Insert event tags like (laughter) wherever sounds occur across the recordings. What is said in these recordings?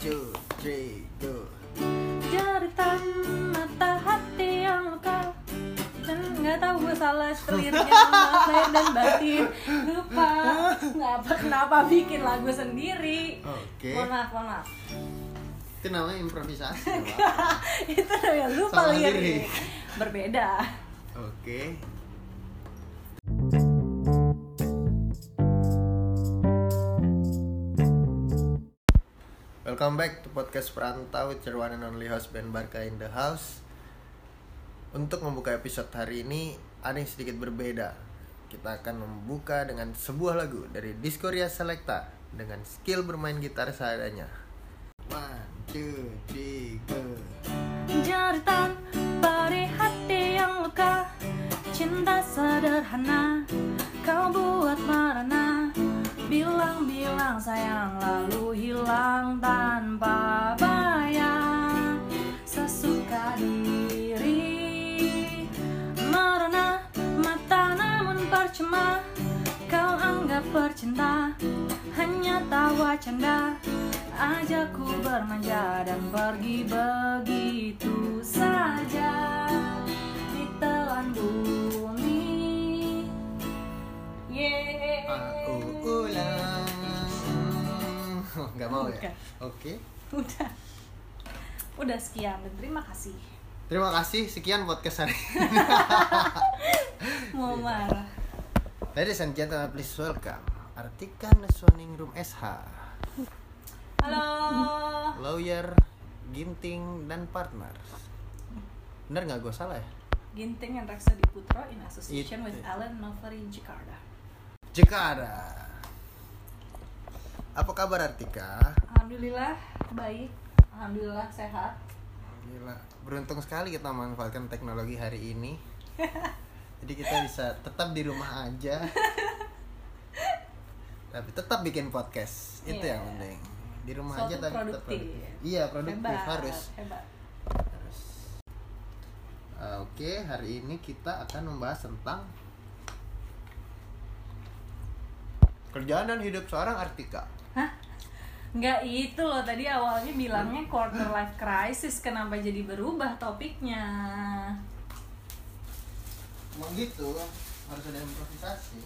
two, three, go. jeritan mata hati yang luka dan nggak tahu gue salah setelirnya lahir (laughs) dan batin lupa nggak apa kenapa bikin lagu sendiri Oke. mohon maaf mohon maaf Itu namanya improvisasi. (laughs) itu namanya lupa lirik lirik. berbeda Oke. Welcome back to podcast Perantau with your one and only host Ben Barka in the house. Untuk membuka episode hari ini ada yang sedikit berbeda. Kita akan membuka dengan sebuah lagu dari Discoria Selecta dengan skill bermain gitar seadanya. One, two, three, go. jeritan pada hati yang luka cinta sederhana kau buat merana bilang-bilang sayang lalu hilang tanpa bayang. Sesuka diri. Merana mata namun percuma. Kau anggap bercinta hanya tawa canda. Ajakku bermanja dan pergi begitu saja. Ditelan bumi. Yeay Aku ulang. (laughs) Gak mau ya? Oke. udah udah sekian dan terima kasih Terima kasih. Sekian podcast hari ini. (laughs) mau marah Ladies and gentlemen, please welcome Artika Neswaning Room SH halo Lawyer, Ginting, dan Partners Bener gak gue salah ya? Ginting and Reksa Diputro in association with Itu. Alan Novari Jakarta Jakarta Apa kabar Artika? Alhamdulillah baik Alhamdulillah sehat Gila, beruntung sekali kita memanfaatkan teknologi hari ini (laughs) Jadi kita bisa tetap di rumah aja (laughs) Tapi tetap bikin podcast Itu Iya. yang penting Di rumah Suatu aja tapi tetap produktif. produktif Iya produktif hebat harus hebat Harus. Uh, Oke, hari ini kita akan membahas tentang kerjaan dan hidup seorang Artika. Hah? Nggak itu loh tadi awalnya bilangnya quarter life crisis kenapa jadi berubah topiknya Emang gitu, harus ada improvisasi.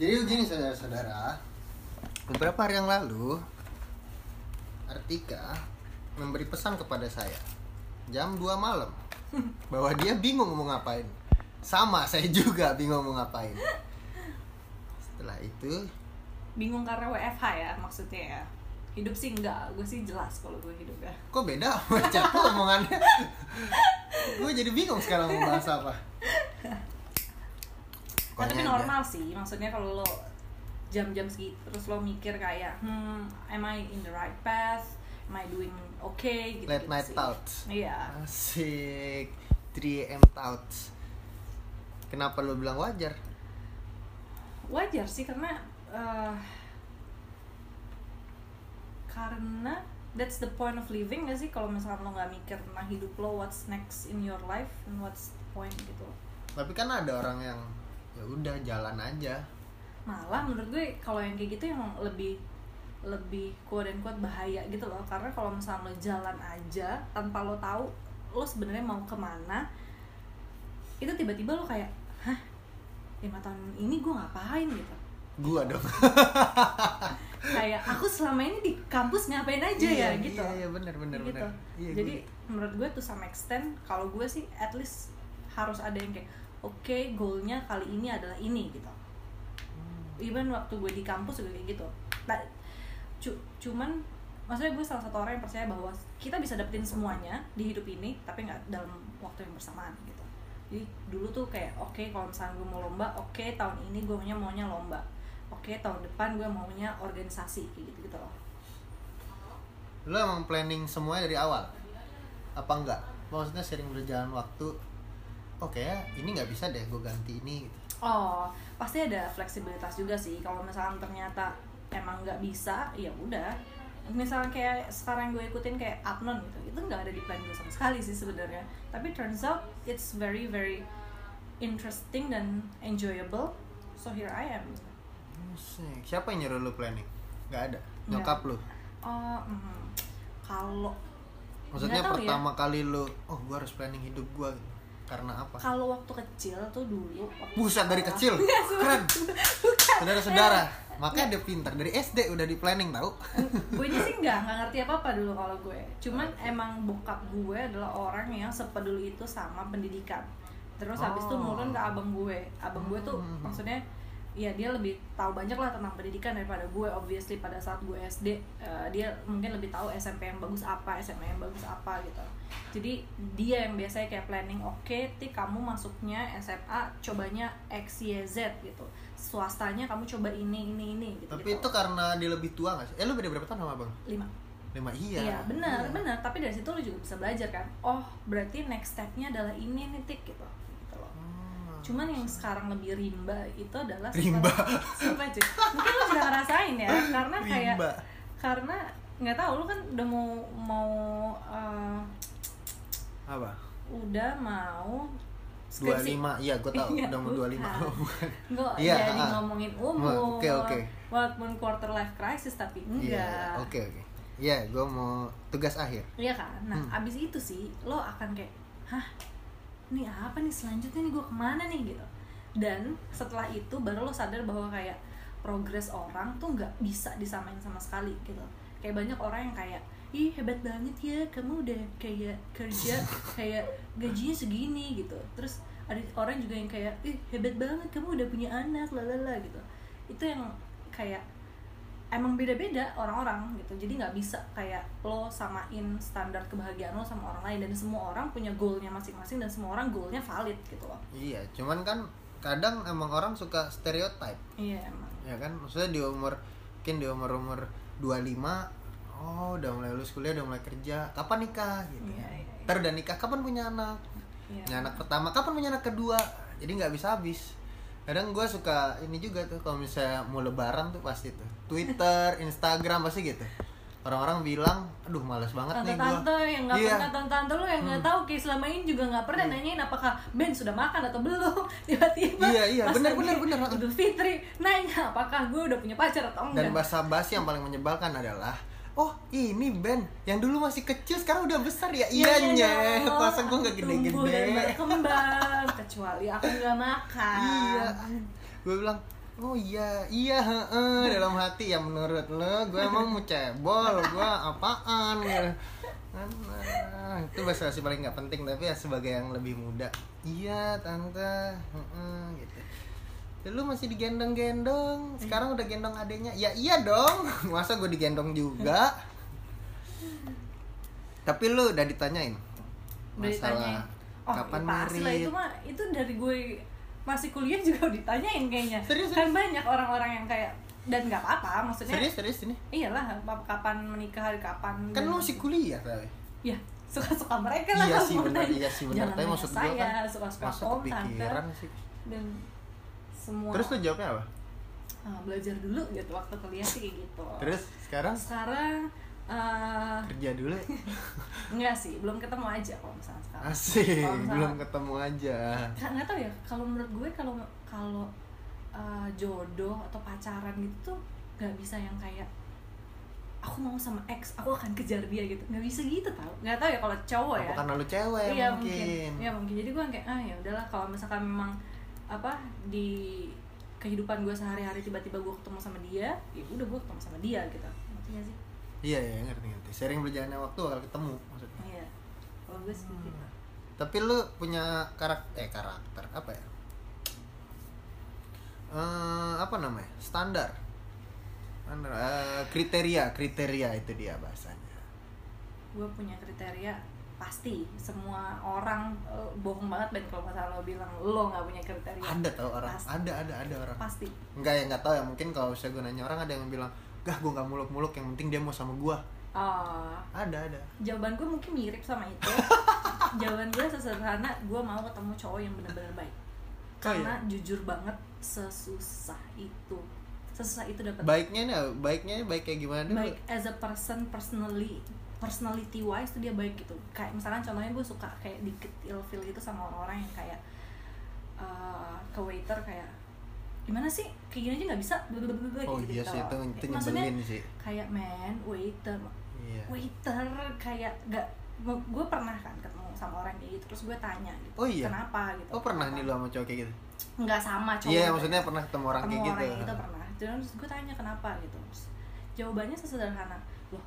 Jadi begini saudara-saudara, beberapa hari yang lalu Artika memberi pesan kepada saya jam 2 malam (laughs) bahwa dia bingung mau ngapain. Sama, saya juga bingung mau ngapain. Setelah itu bingung karena WFH ya maksudnya ya. Hidup sih enggak gue sih jelas kalau gue hidup ya. Kok beda lu (laughs) omongannya? Gue jadi bingung sekarang mau bahas apa. Nah, tapi normal sih maksudnya kalau lo jam-jam segitu terus lo mikir kayak hmm am I in the right path? Am I doing okay? Gitu, Late night sih. thoughts. iya. Asik. 3am thoughts. Kenapa lu bilang wajar? Wajar sih karena eh, karena that's the point of living gak sih? Kalau misalnya lo nggak mikir tentang hidup lo what's next in your life and what's the point gitu. Tapi kan ada orang yang ya udah jalan aja. Malah menurut gue kalau yang kayak gitu yang lebih lebih quote and quote bahaya gitu loh. Karena kalau misalnya lo jalan aja tanpa lo tahu lo sebenarnya mau ke mana itu tiba-tiba lo kayak hah? Lima tahun ini gue ngapain gitu gua dong. (laughs) Kayak aku selama ini di kampus ngapain aja ya? Iya, gitu. iya, iya, bener, bener, gitu. bener. Iya, jadi menurut gue to some extent kalau gue sih at least harus ada yang kayak oke goalnya kali ini adalah ini gitu. Even waktu gue di kampus juga kayak gitu. Nah, cu- cuman maksudnya gue salah satu orang yang percaya bahwa kita bisa dapetin semuanya di hidup ini tapi nggak dalam waktu yang bersamaan gitu. Jadi dulu tuh kayak oke kalau misalnya gue mau lomba oke tahun ini gue maunya maunya lomba oke tahun depan gue maunya organisasi kayak gitu gitu loh lu emang planning semuanya dari awal apa enggak maksudnya sering berjalan waktu oke ya ini nggak bisa deh gue ganti ini gitu. Oh, pasti ada fleksibilitas juga sih. Kalau misalnya ternyata emang nggak bisa, ya udah. Misalnya kayak sekarang gue ikutin kayak Apnon gitu, itu nggak ada di plan gue sama (laughs) sekali sih sebenarnya. Tapi turns out it's very very interesting dan enjoyable. So here I am. Musik. Siapa yang nyuruh lu planning? Gak ada. Nggak. Nyokap lu. oh mm, kalau maksudnya ya. pertama kali lu oh gua harus planning hidup gua karena apa kalau waktu kecil tuh dulu Buset dari kecil (laughs) (laughs) (laughs) Nggak, keren saudara-saudara makanya dia pintar dari SD udah di planning tahu gue sih nggak nggak ngerti apa apa dulu kalau gue cuman emang bokap gue adalah orang yang sepeduli itu sama pendidikan terus habis itu Oh. nurun ke abang gue abang gue tuh Hmm. maksudnya ya dia lebih tahu banyak lah tentang pendidikan daripada gue obviously pada saat gue SD eh, dia mungkin lebih tahu SMP yang bagus apa SMA yang bagus apa gitu jadi dia yang biasanya kayak planning oke ti kamu masuknya SMA cobanya X Y Z gitu swastanya kamu coba ini ini ini gitu tapi gitu. itu karena dia lebih tua gak sih eh lu beda berapa tahun sama bang lima lima iya Iya, benar, benar. Tapi dari situ lu juga bisa belajar kan. Oh, berarti next stepnya adalah ini nih tik gitu. Hmm. Cuman yang sekarang lebih rimba itu adalah Rimba. Sumpah cuy. Mungkin lu juga ngerasain ya, karena kayak Rimba. karena nggak tahu lu kan udah mau mau uh, apa udah mau dua lima iya gue tau Iya, udah mau dua lima. (laughs) Nggak Iya, jadi ah. ngomongin umur. Oke, oke. Walaupun quarter life crisis tapi iya enggak. oke oke iya gue mau tugas akhir Iya kan? Nah, Hmm. abis itu sih lo akan kayak, hah, nih apa nih selanjutnya nih gue ke mana nih gitu. Dan setelah itu baru lo sadar bahwa kayak progres orang tuh nggak bisa disamain sama sekali gitu. Kayak banyak orang yang kayak, ih hebat banget ya, kamu udah kayak kerja kayak gajinya segini gitu. Terus ada orang juga yang kayak, ih hebat banget kamu udah punya anak, lalala gitu. Itu yang kayak emang beda-beda orang-orang gitu. Jadi nggak bisa kayak lo samain standar kebahagiaan lo sama orang lain. Dan semua orang punya goalnya masing-masing dan semua orang goalnya valid gitu loh. Iya cuman kan kadang emang orang suka stereotype. Iya emang. Ya kan? Maksudnya di umur mungkin di umur umur 25 oh udah mulai lulus kuliah udah mulai kerja. Kapan nikah? Gitu. Iya, iya, iya. ntar udah nikah kapan punya anak? Iya. punya anak pertama kapan punya anak kedua? Jadi nggak bisa habis kadang gue suka ini juga tuh kalau misalnya mau lebaran tuh pasti tuh Twitter Instagram pasti gitu. Orang-orang bilang aduh males banget nih gue tante-tante yang nggak Iya. pernah tante-tante lo yang nggak tahu kayak selama ini juga nggak pernah nanyain apakah Ben sudah makan atau belum. (laughs) Tiba-tiba Iya, iya, benar, lagi benar, benar. Idul Fitri nanya apakah gue udah punya pacar atau dan enggak. bahasa basi yang paling menyebalkan adalah oh ini Ben yang dulu masih kecil sekarang udah besar ya? Iya, iya iya. Nyet dong. masa gue nggak dan gede-gede berkembang kecuali aku nggak makan. Iya. Gue bilang oh iya iya heeh dalam hati ya menurut lo gue emang mau cebol gue apaan gitu. Nah, itu bahasa basi paling nggak penting tapi ya sebagai yang lebih muda. Iya tante heeh, gitu. Lu masih digendong-gendong sekarang udah gendong adenya ya iya dong (laughs) masa gue digendong juga? Tapi lu udah ditanyain udah ditanyain. oh kapan ya lah merit itu mah itu dari gue masih kuliah juga (laughs) ditanyain kayaknya. Serius, kan banyak orang-orang yang kayak dan nggak apa-apa maksudnya serius serius ini? Iyalah apa- kapan menikah kapan kan lu masih kuliah tapi ya (laughs) suka-suka mereka lah iya sih benar iya sih benar tapi maksud gue saya kan suka-suka tante kepikiran sih. Dan semua terus lu jawabnya apa? Ah, belajar dulu gitu waktu kuliah sih kayak gitu. Terus sekarang? Sekarang eh, kerja dulu. (laughs) Enggak sih belum ketemu aja kalau misalnya sekarang. Asik Kalau misalnya- belum ketemu aja. Nggak tahu ya kalau menurut gue kalau kalau uh, jodoh atau pacaran gitu tuh nggak bisa yang kayak aku mau sama ex aku akan kejar dia gitu. Nggak bisa gitu tau. Nggak tahu ya kalau cowok ya. Apa karena lu cewek iya mungkin, mungkin. Ya mungkin. Jadi gue kayak ah ya udahlah kalau misalkan memang apa di kehidupan gue sehari-hari tiba-tiba gue ketemu sama dia ya udah gue ketemu sama dia gitu. Gak sih iya iya ngerti ngerti. Sering berjalannya waktu bakal ketemu maksudnya. Iya. Kalau gue sih gitu. Tapi lu punya karakter eh karakter apa ya? Eh, apa namanya? Standar. Standar, eh, kriteria kriteria itu dia bahasanya. Gue punya kriteria pasti semua orang eh, bohong banget Ben kalau masalah lo bilang lo nggak punya kriteria ada tau orang. Pasti. ada ada ada orang. Pasti. Enggak ya nggak tahu ya. Mungkin kalau saya gue nanya orang ada yang bilang gah gue nggak muluk-muluk yang penting dia mau sama gue oh. Ada ada. Jawaban gue mungkin mirip sama itu. (laughs) Jawaban gue sesederhana gue mau ketemu cowok yang benar-benar baik. Oh, iya? karena jujur banget sesusah itu. Sesusah itu dapat baiknya nih baiknya baik kayak gimana baik as a person personally personality wise tuh dia baik gitu. Kayak misalkan contohnya gue suka kayak dikit ilfil gitu sama orang-orang yang kayak uh, ke waiter kayak gimana sih? Kayak gini aja nggak bisa. Blablabla, oh gitu iya sih itu itu maksudnya nyebelin sih. kayak man waiter. Iya. Waiter kayak gak gue pernah kan ketemu sama orang kayak gitu terus gue tanya gitu Oh iya? kenapa? gitu. Oh pernah nih lu sama cowok kayak gitu? Nggak sama cowok iya maksudnya pernah ketemu orang ketemu kayak gitu. orang gitu pernah. Terus gue tanya kenapa? gitu. Terus jawabannya sesederhana loh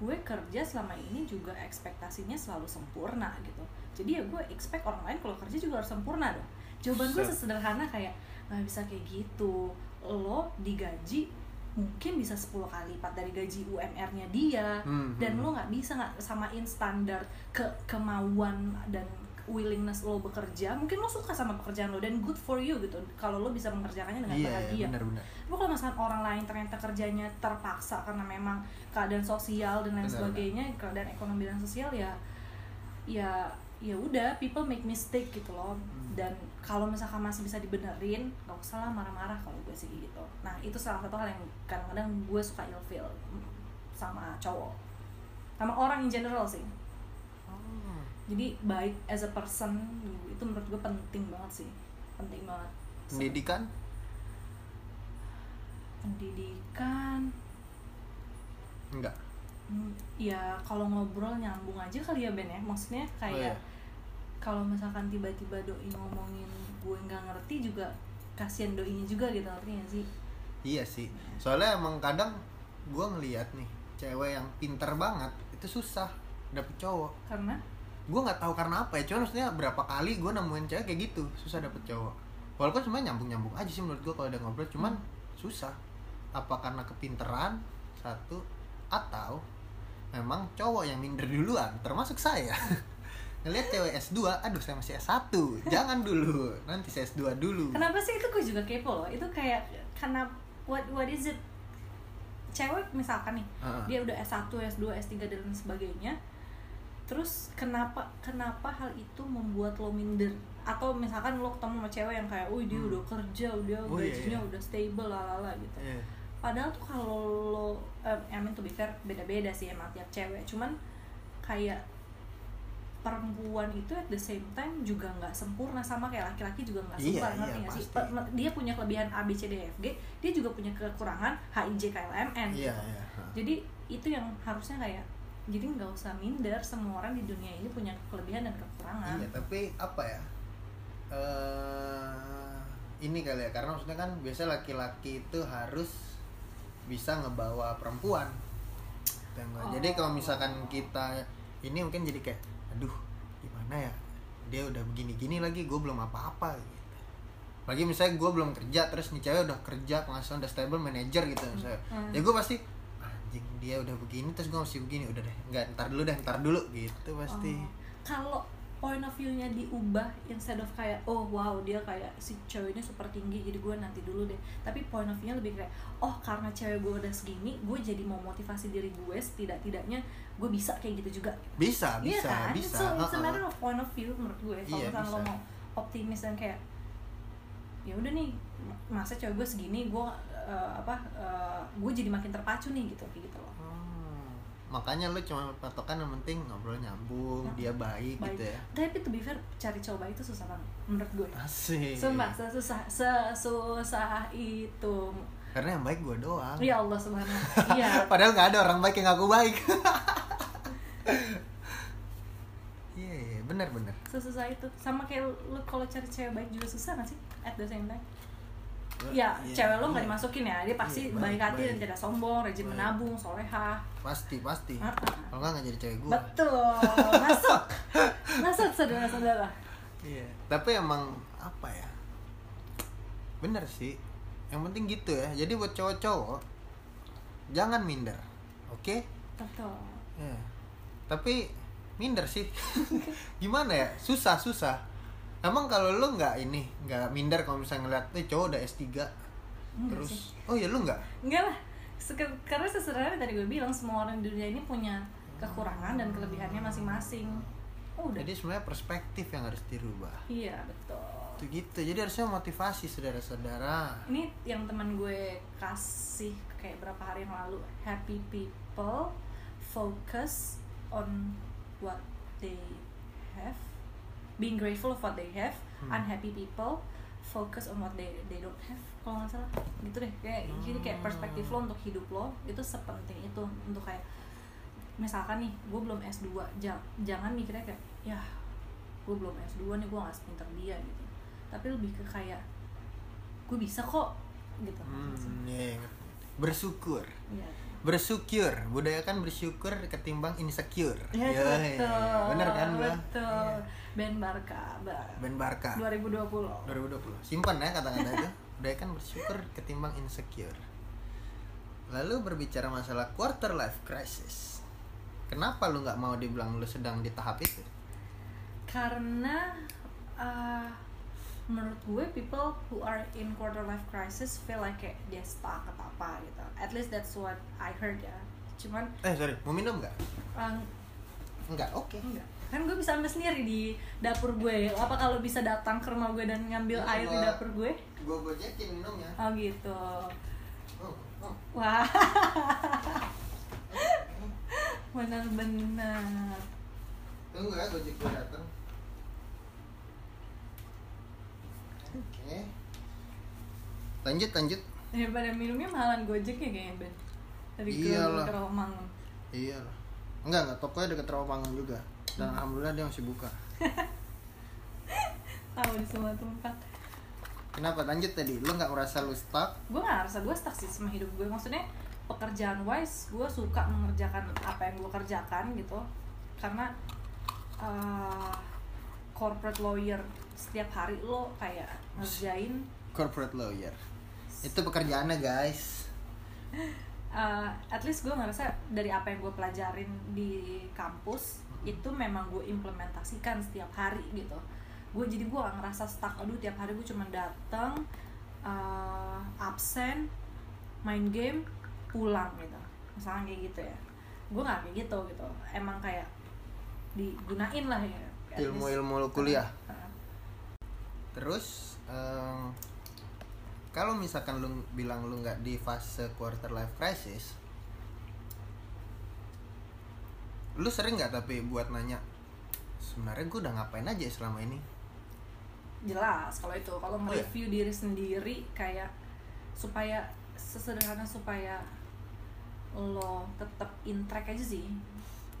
gue kerja selama ini juga ekspektasinya selalu sempurna gitu. Jadi ya gue expect orang lain kalau kerja juga harus sempurna dong. Jawaban gue sesederhana kayak nggak bisa kayak gitu. Lo digaji mungkin bisa 10 kali lipat dari gaji UMR-nya dia. Hmm, dan hmm. lo nggak bisa nggak samain standar ke kemauan dan willingness lo bekerja. Mungkin lo suka sama pekerjaan lo dan good for you gitu. Kalau lo bisa mengerjakannya dengan bahagia iya benar benar tapi kalau misalkan orang lain ternyata kerjanya terpaksa karena memang keadaan sosial dan lain Benar, sebagainya keadaan ekonomi dan sosial ya ya ya udah people make mistake gitu loh. Hmm. dan kalau misalkan masih bisa dibenerin gak usah lah marah-marah kalau gue sih gitu. Nah itu salah satu hal yang kadang-kadang gue suka ilfeel sama cowok. Sama orang in general sih. Oh. jadi baik as a person itu menurut gue penting banget sih. Penting banget. Pendidikan? Pendidikan. Enggak ya kalau ngobrol nyambung aja kali ya Ben ya. Maksudnya oh, kayak iya. kalau misalkan tiba-tiba doi ngomongin gue nggak ngerti juga kasihan doinya juga gitu ngerti gak sih? Iya sih. Soalnya emang kadang gue ngeliat nih cewek yang pinter banget itu susah dapet cowok. Karena? Gue nggak tahu karena apa ya cuman maksudnya berapa kali gue nemuin cewek kayak gitu susah dapet cowok. Walaupun sebenarnya nyambung nyambung aja sih menurut gue kalau udah ngobrol cuman susah. Apa karena kepinteran satu atau memang cowok yang minder duluan termasuk saya (laughs) ngelihat cewek S2 aduh saya masih S1 jangan dulu nanti saya S2 dulu kenapa sih itu gue juga kepo loh itu kayak karena what what is it cewek misalkan nih Heeh. dia udah S1, S2, S3 dan sebagainya terus kenapa kenapa hal itu membuat lo minder atau misalkan lo ketemu sama cewek yang kayak, oh dia Hmm. udah kerja, dia Oh, iya, gajinya iya. udah stable, lalala gitu. Iya. Padahal tuh kalau lo, um, I mean to be fair, beda-beda sih emang tiap cewek. Cuman kayak perempuan itu at the same time juga nggak sempurna sama kayak laki-laki juga nggak Iya, sempurna ngerti iya, sih? Dia punya kelebihan A B C D E F G, dia juga punya kekurangan H I J K L M N. iya gitu. iya Jadi itu yang harusnya kayak jadi nggak usah minder semua orang di dunia ini punya kelebihan dan kekurangan. Iya, tapi apa ya? eh ini kali ya, karena maksudnya kan biasa laki-laki itu harus bisa ngebawa perempuan. Gua- Jadi kalau misalkan kita ini mungkin jadi kayak, aduh, gimana ya? Dia udah begini-gini lagi, gue belum apa-apa gitu. Lagi misalnya gue belum kerja, terus nih cewek udah kerja, penghasilan udah stable, manajer gitu misalnya. Hmm. Ya gue pasti, anjing dia udah begini, terus gue masih begini, udah deh, nggak ntar dulu deh, ntar dulu gitu pasti. Oh, kalau point of view-nya diubah instead of kayak oh wow dia kayak si cewek ini super tinggi jadi gue nanti dulu deh tapi point of view-nya lebih kayak oh karena cewek gue udah segini gue jadi mau motivasi diri gue setidak-tidaknya gue bisa kayak gitu juga Bisa, Iya bisa, kan? bisa. So, it's a matter of point of view menurut gue. Kalau Iya, misalnya lo mau optimis dan kayak ya udah nih masa cewek gue segini gue eh, apa eh, gue jadi makin terpacu nih gitu kayak gitu loh. Makanya lu cuma patokan yang penting ngobrol nyambung, Heeh. dia baik, Baik. gitu ya. Tapi to be fair cari cowok baik itu susah banget menurut gue. Asik. Sumpah sesusah sesusah itu. Karena yang baik gua doang. Ya Allah subhanahu. (laughs) Iya. Padahal nggak ada orang baik yang ngaku baik. (laughs) Iya, iya, benar benar. Sesusah itu. Sama kayak lu kalau cari cewek baik juga susah gak sih? At the same time. Ya, Iya, cewek lo nggak iya. dimasukin ya. Dia pasti Iya, baik, baik, hati dan tidak sombong, rajin Baik. menabung, solehah. Pasti, pasti. Kalau nggak nggak jadi cewek gua. Betul. Masuk. (laughs) Masuk saudara-saudara. Iya. Tapi emang apa ya? Bener sih. Yang penting gitu ya. Jadi buat cowok-cowok jangan minder. Oke? Betul. Ya. Tapi minder sih. (laughs) Gimana ya? Susah, susah. Emang kalau lu nggak ini, nggak minder kalau misalnya ngeliat, eh cowok udah S3 Enggak terus sih. oh ya lu nggak? Enggak lah. Karena sebenarnya tadi gue bilang semua orang di dunia ini punya kekurangan dan kelebihannya masing-masing. Oh, udah. Jadi sebenarnya perspektif yang harus dirubah. Iya, betul. Itu gitu. Jadi harusnya motivasi saudara-saudara. Ini yang teman gue kasih kayak berapa hari yang lalu. Happy people focus on what they have. Being grateful of what they have. Hmm. Unhappy people focus on what they they don't have kalau nggak salah gitu deh kayak jadi kayak perspektif lo untuk hidup lo itu sepenting itu untuk kayak misalkan nih gue belum S2 jangan jangan mikirnya kayak ya gue belum S2 nih gue nggak sepinter dia gitu tapi lebih ke kayak gue bisa kok gitu Hmm, iya, ngerti. bersyukur. Iya. Bersyukur, budaya kan bersyukur ketimbang insecure. Ya, Yoi. betul. Bener kan, Bang? Betul. Ben Barka, Ba- Ben Barka 2020. 2020. Simpan ya kata-kata itu. (laughs) Budaya kan bersyukur ketimbang insecure. Lalu berbicara masalah quarter life crisis. Kenapa lu nggak mau dibilang lu sedang di tahap itu? Karena uh, menurut gue people who are in quarter life crisis feel like kayak dia stuck atau apa gitu. At least that's what I heard ya. Cuman Eh sorry, mau minum nggak? uh, Enggak, oke. enggak. Kan gue bisa ambil sendiri di dapur gue. Apa kalau bisa datang ke rumah gue dan ngambil Ya, air di dapur gue? Gue gojekin minumnya. Oh gitu. Oh, oh. Wah. (laughs) Benar-benar. Tunggu ya gojek gue datang. Oke. Lanjut lanjut. Daripada minumnya mahalan gojek ya kayaknya Ben. Dari Iyalah. ke Rawamangun. Iya lah. Enggak enggak tokonya deket Rawamangun juga. Dan alhamdulillah dia masih buka. (laughs) Tahu di semua tempat. Kenapa lanjut tadi? Lu nggak merasa lu stuck? Gue gak ngerasa gue stuck sih sama hidup gue. Maksudnya pekerjaan wise gue suka mengerjakan apa yang gue kerjakan gitu. Karena uh, corporate lawyer. Setiap hari lo kayak ngerjain. Corporate lawyer. Itu pekerjaannya guys. uh, at least gue ngerasa dari apa yang gue pelajarin di kampus itu memang gue implementasikan setiap hari gitu. Gue jadi gue gak ngerasa stuck. Aduh tiap hari gue cuma datang uh, absen main game pulang gitu. Misalnya kayak gitu ya. Gue gak kayak gitu gitu. Emang kayak digunain lah ya. Ilmu-ilmu lu kuliah. Uh, Terus em, kalau misalkan lu bilang lu nggak di fase quarter life crisis, lu sering nggak tapi buat nanya sebenarnya gue udah ngapain aja selama ini? jelas kalau itu. Kalau Oh, nge-review diri sendiri kayak supaya sesederhana supaya lo tetap in track aja sih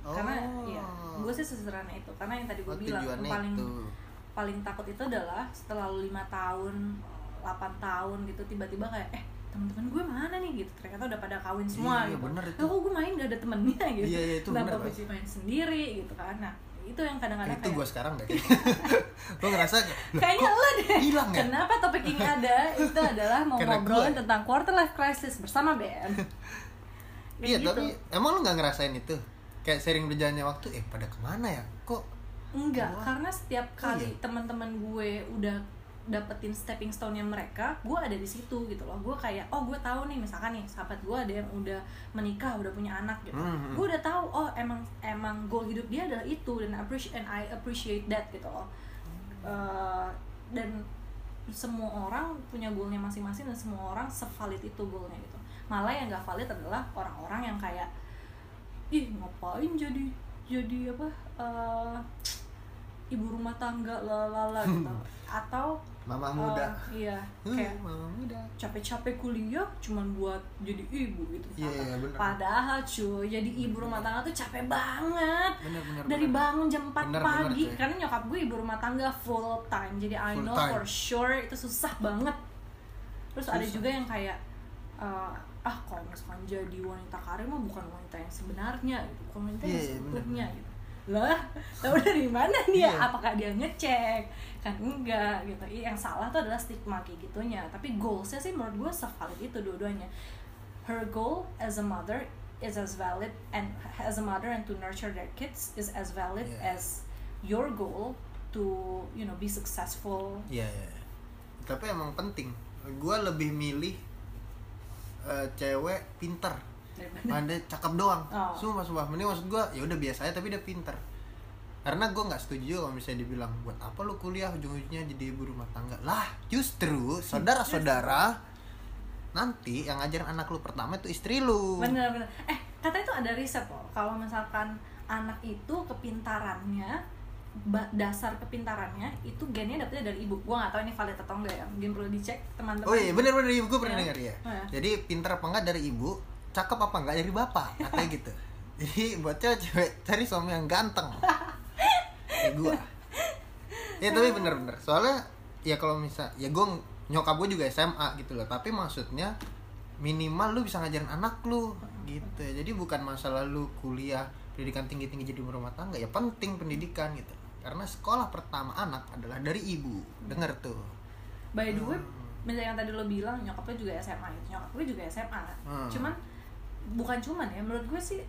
karena ya gue sih sesederhana itu karena yang tadi gue Oh, bilang paling itu. paling takut itu adalah setelah lo lima tahun 8 tahun gitu tiba-tiba kayak eh teman-teman gue mana nih gitu ternyata udah pada kawin semua Iya, gitu bener itu. Kok gue main gak ada temennya gitu Iya, iya, itu kenapa gue sih main sendiri gitu kan nah itu yang kadang-kadang itu kayak gue sekarang deh. (laughs) gue ngerasa "Lah, Kayaknya lo deh. hilang ya? Kenapa topik ini ada? Itu (laughs) adalah mau Karena ngobrolin gue. tentang quarter life crisis bersama Ben. Iya gitu. tapi emang lu nggak ngerasain itu? Kayak sering berjalannya waktu, eh pada ke mana ya? Kok enggak, Gua- karena setiap Oh, kali iya? teman-teman gue udah dapetin stepping stone-nya mereka, gue ada di situ gitu loh. Gue kayak, oh gue tahu nih misalkan nih sahabat gue ada yang udah menikah, udah punya anak gitu. Hmm, hmm. Gue udah tahu, oh emang emang goal hidup dia adalah itu dan appreciate and I appreciate that gitu loh. Eh, dan semua orang punya goalnya masing-masing dan semua orang sevalid itu goalnya gitu. Malah yang gak valid adalah orang-orang yang kayak, ih ngapain jadi jadi apa? eh, ibu rumah tangga lalala gitu atau mama eh, muda? iya Uh, kayak mama muda. capek-capek kuliah cuman buat jadi ibu gitu Iya, iya, bener. padahal cuy jadi ibu rumah tangga tuh capek banget Bener bener. dari bener. bangun jam 4 Bener, pagi bener, karena nyokap gue ibu rumah tangga full time jadi I Full know time. for sure itu susah banget terus ada Susah. juga yang kayak eh, ah kalau misalkan jadi wanita karir mah bukan wanita yang sebenarnya gitu bukan wanita yang Iya, iya, seutuhnya bener. gitu lah tahu dari mana dia Iya. apakah dia ngecek kan enggak gitu Iya, yang salah tuh adalah stigma kayak gitunya tapi goalsnya sih menurut gue sevalid itu dua-duanya her goal as a mother is as valid and as a mother and to nurture their kids is as valid Yeah. as your goal to you know be successful Iya, iya. Tapi emang penting. Gue lebih milih eh, cewek pinter. Pandai cakep doang. Oh. Sumpah, sumpah. Mending maksud gue ya udah biasa aja tapi dia pinter. Karena gue nggak setuju kalau misalnya dibilang buat apa lu kuliah ujung-ujungnya jadi ibu rumah tangga. Lah, justru saudara-saudara nanti yang ngajarin anak lu pertama itu istri lu. bener-bener eh katanya tuh ada riset loh kalau misalkan anak itu kepintarannya dasar kepintarannya itu gennya dapetnya dari ibu gua nggak tahu ini valid atau enggak ya mungkin perlu dicek teman-teman Oh iya bener-bener ibu gue pernah Iya. dengar ya. Oh, iya. Jadi pinter apa enggak dari ibu, cakep apa enggak dari bapak, katanya (laughs) gitu. Jadi buat cewek cari suami yang ganteng. (laughs) Kayak gua. Ya tapi bener-bener. Soalnya ya kalau misal ya gue nyokap gue juga SMA gitu loh. Tapi maksudnya minimal lu bisa ngajarin anak lu gitu. Jadi bukan masalah lu kuliah pendidikan tinggi-tinggi jadi rumah tangga ya penting pendidikan gitu. Karena sekolah pertama anak adalah dari ibu. Dengar tuh. by the way Hmm. misalnya yang tadi lo bilang nyokap lo juga SMA gitu nyokap gue juga SMA Hmm. cuman bukan cuman ya menurut gue sih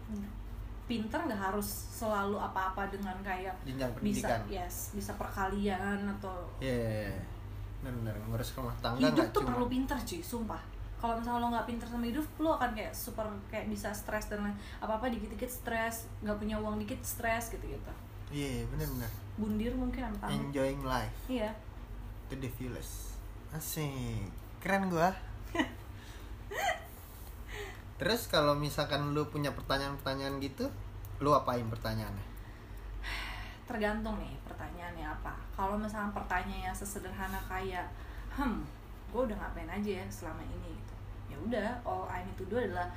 pinter nggak harus selalu apa-apa dengan kayak Jenjang bisa pendidikan. yes bisa perkalian atau Iya, benar-benar ngurus rumah tangga hidup tuh cuma perlu pinter cuy sumpah kalau misalnya lo nggak pinter sama hidup lo akan kayak super kayak bisa stres dan apa apa dikit dikit stres nggak punya uang dikit stres gitu gitu iya benar-benar bundir mungkin apa? Enjoying life. Iya. To the fullest. Asik. Keren gua. (laughs) Terus kalau misalkan lu punya pertanyaan-pertanyaan gitu lu apain pertanyaannya? Tergantung nih pertanyaannya apa. Kalau misalnya pertanyaannya sesederhana kayak hmm gue udah ngapain aja ya selama ini? Gitu. Ya udah all I need to do adalah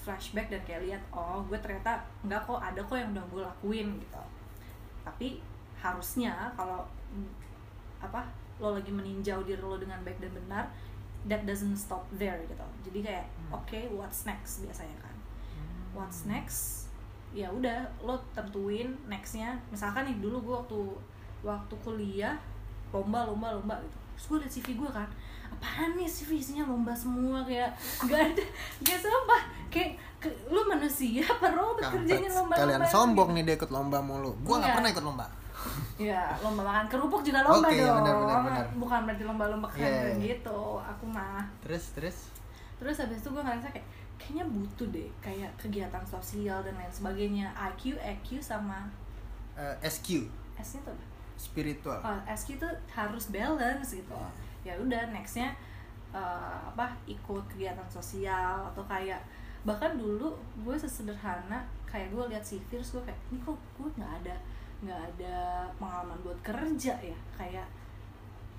flashback dan kayak lihat oh gue ternyata nggak kok ada kok yang udah gue lakuin gitu. Tapi harusnya kalau mm, apa lo lagi meninjau diri lo dengan baik dan benar that doesn't stop there gitu. Jadi kayak oke what's next biasanya kan. What's next? Ya udah lo tentuin nextnya. Misalkan nih dulu gue waktu waktu kuliah lomba lomba lomba gitu. Terus gue liat CV gue kan apaan nih CV isinya lomba semua kayak (laughs) gak ada gak sumpah kayak ke, lu manusia apa robot kerjanya Kampret. lomba kalian sombong nih dia ikut lomba mulu. Gua nggak Iya. pernah ikut lomba ya lomba makan kerupuk juga lomba Oke, dong. benar, benar, benar. bukan berarti lomba-lomba keren Iya, iya. gitu aku mah. Terus terus? Terus habis itu gue ngerasa kayak kayaknya butuh deh kayak kegiatan sosial dan lain sebagainya. IQ, EQ sama eh, SQ S nya tuh apa? spiritual. Oh, SQ tuh harus balance gitu. Ya udah nextnya eh, apa ikut kegiatan sosial atau kayak bahkan dulu gue sesederhana kayak gue lihat terus gue kayak ini kok gue nggak ada nggak ada pengalaman buat kerja ya. Kayak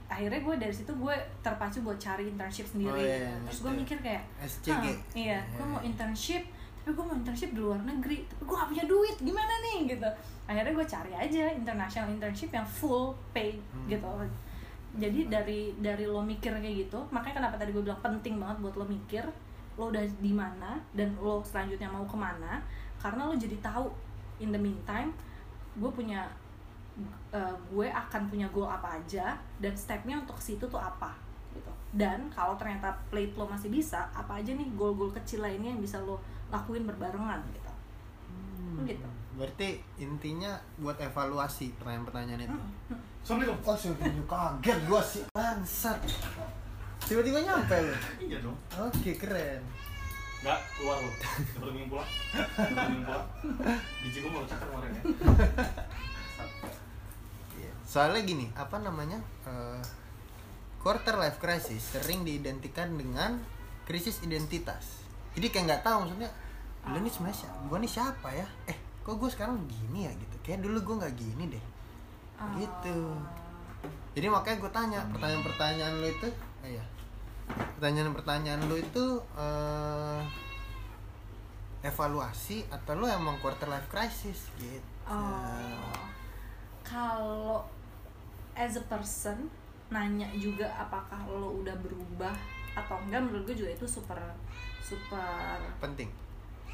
akhirnya gue dari situ gue terpacu buat cari internship sendiri Oh, iya, gitu. terus gue mikir kayak SCG "Hah, iya gue mau internship tapi gue mau internship di luar negeri tapi gue gak punya duit gimana nih? Gitu. Akhirnya gue cari aja international internship yang full pay Hmm. gitu. Jadi dari dari lo mikir kayak gitu makanya kenapa tadi gue bilang penting banget buat lo mikir lo udah di mana dan lo selanjutnya mau ke mana karena lo jadi tahu in the meantime gue punya eh, gue akan punya goal apa aja dan stepnya untuk ke situ tuh apa gitu. Dan kalau ternyata plate lo masih bisa apa aja nih goal-goal kecil lainnya yang bisa lo lakuin berbarengan gitu. Hmm. gitu. Berarti intinya buat evaluasi pertanyaan-pertanyaan itu. Assalamualaikum. oh sudah kaget gua sih. Bangsat. Tiba-tiba nyampe lu? Iya dong. oke keren Enggak, keluar lu. Udah pergi pulang. Udah pergi pulang. Biji gua mau cakar kemarin ya. Iya. Soalnya gini, apa namanya? eh, quarter life crisis sering diidentikan dengan krisis identitas. Jadi kayak nggak tahu maksudnya, lu nih sebenarnya siapa? Gua nih siapa ya? Eh, kok gue sekarang gini ya gitu? Kayak dulu gue nggak gini deh. Gitu. Jadi makanya gue tanya pertanyaan-pertanyaan lu itu, eh, ya. Pertanyaan-pertanyaan lu itu eh, evaluasi atau lu emang quarter life crisis gitu. Oh. Kalau as a person nanya juga apakah lo udah berubah atau enggak menurut gue juga itu super super Penting.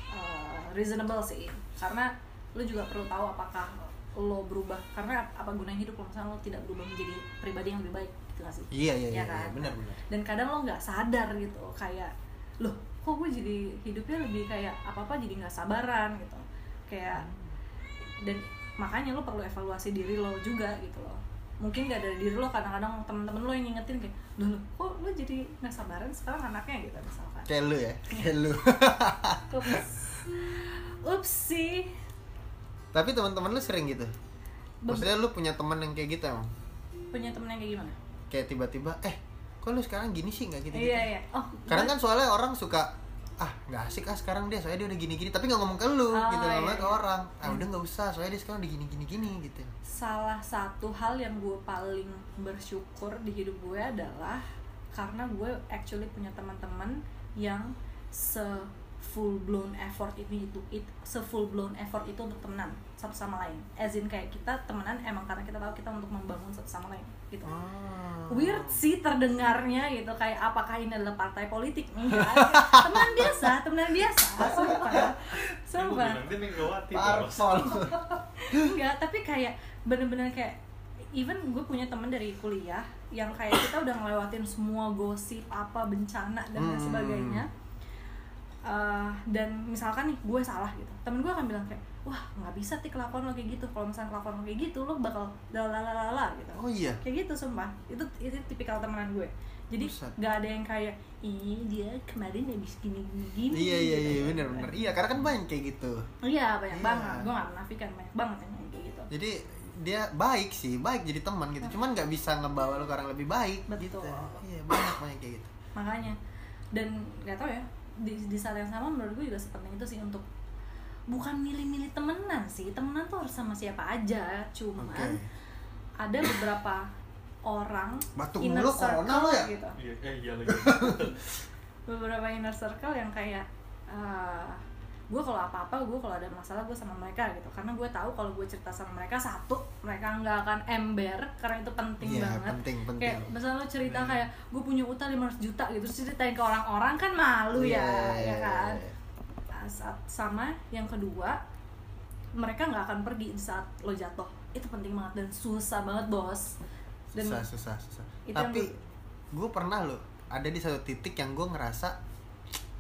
uh, reasonable sih karena lo juga perlu tahu apakah lo berubah karena apa gunanya hidup kalau misalnya lo tidak berubah menjadi pribadi yang lebih baik gak sih Iya iya iya, Ya kan? iya, benar benar. dan kadang lo nggak sadar gitu kayak loh kok gue jadi hidupnya lebih kayak apa apa jadi nggak sabaran gitu. Kayak dan makanya lo perlu evaluasi diri lo juga gitu loh. Mungkin gak dari diri lo kadang-kadang temen-temen lo yang ngingetin kayak loh, loh kok lo jadi nggak sabaran sekarang anaknya? gitu misalkan. Kayak lu ya, kayak lu. (laughs) ups. Ups sih. Tapi teman-teman lu sering gitu. Maksudnya lu punya teman yang kayak gitu emang? punya temen yang kayak gimana Kayak tiba-tiba, eh, kok lu sekarang gini sih? Nggak gitu? iya iya. Oh Kadang kan soalnya orang suka ah nggak asik ah sekarang dia soalnya dia udah gini gini tapi nggak ngomong ke lu Oh, gitu iya, ngomong ke orang. Ah Hmm. udah nggak usah soalnya dia sekarang udah gini gini gini gitu. Salah satu hal yang gue paling bersyukur di hidup gue adalah karena gue actually punya teman-teman yang se full blown effort ini itu it, se full blown effort itu untuk temenan satu sama lain. As in kayak kita temenan emang karena kita tahu kita untuk membangun satu sama lain gitu. Ah. weird sih terdengarnya gitu kayak apakah ini adalah partai politik? Enggak. (laughs) Teman biasa teman biasa. Sumpah. Sumpah. Enggak tapi kayak bener-bener kayak even gue punya temen dari kuliah yang kayak kita udah ngelewatin semua gosip apa bencana dan lain Hmm. sebagainya. Eh, dan misalkan nih gue salah gitu. Temen gue akan bilang kayak wah nggak bisa tik kelakuan lo kayak gitu. Kalau misalnya kelakuan lo kayak gitu lo bakal lalalala gitu. Oh iya? Kayak gitu sumpah. Itu itu tipikal temenan gue. Jadi nggak ada yang kayak ih dia kemarin habis gini gini gini iya iya iya gitu. bener bener iya karena kan banyak kayak gitu. Iya banyak Iya. banget. Gue nggak menafikan banyak banget yang kayak gitu. Jadi dia baik sih baik jadi teman gitu. Cuman nggak bisa ngebawa lu ke orang lebih baik gitu. Betul. iya banyak banyak kayak gitu. Makanya. Dan nggak tau ya di, di saat yang sama menurut gue juga sepenting itu sih untuk bukan milih-milih temenan sih. Temenan tuh harus sama siapa aja. Cuman oke. ada beberapa orang Batuk inner mulu, corona circle ya? gitu. Iya eh iya lagi. (laughs) Beberapa inner circle yang kayak gue kalau apa-apa gue kalau ada masalah gue sama mereka gitu. Karena gue tahu kalau gue cerita sama mereka satu mereka nggak akan ember karena itu penting Iya, banget. penting, penting. kayak misalnya lo cerita kayak gue punya utang 500 juta gitu. Terus ceritain ke orang-orang kan malu ya Iya, ya kan? iya. Nah, saat- sama yang kedua mereka nggak akan pergi saat lo jatuh. Itu penting banget dan susah banget bos. Dan susah susah susah. tapi gue pernah loh ada di satu titik yang gue ngerasa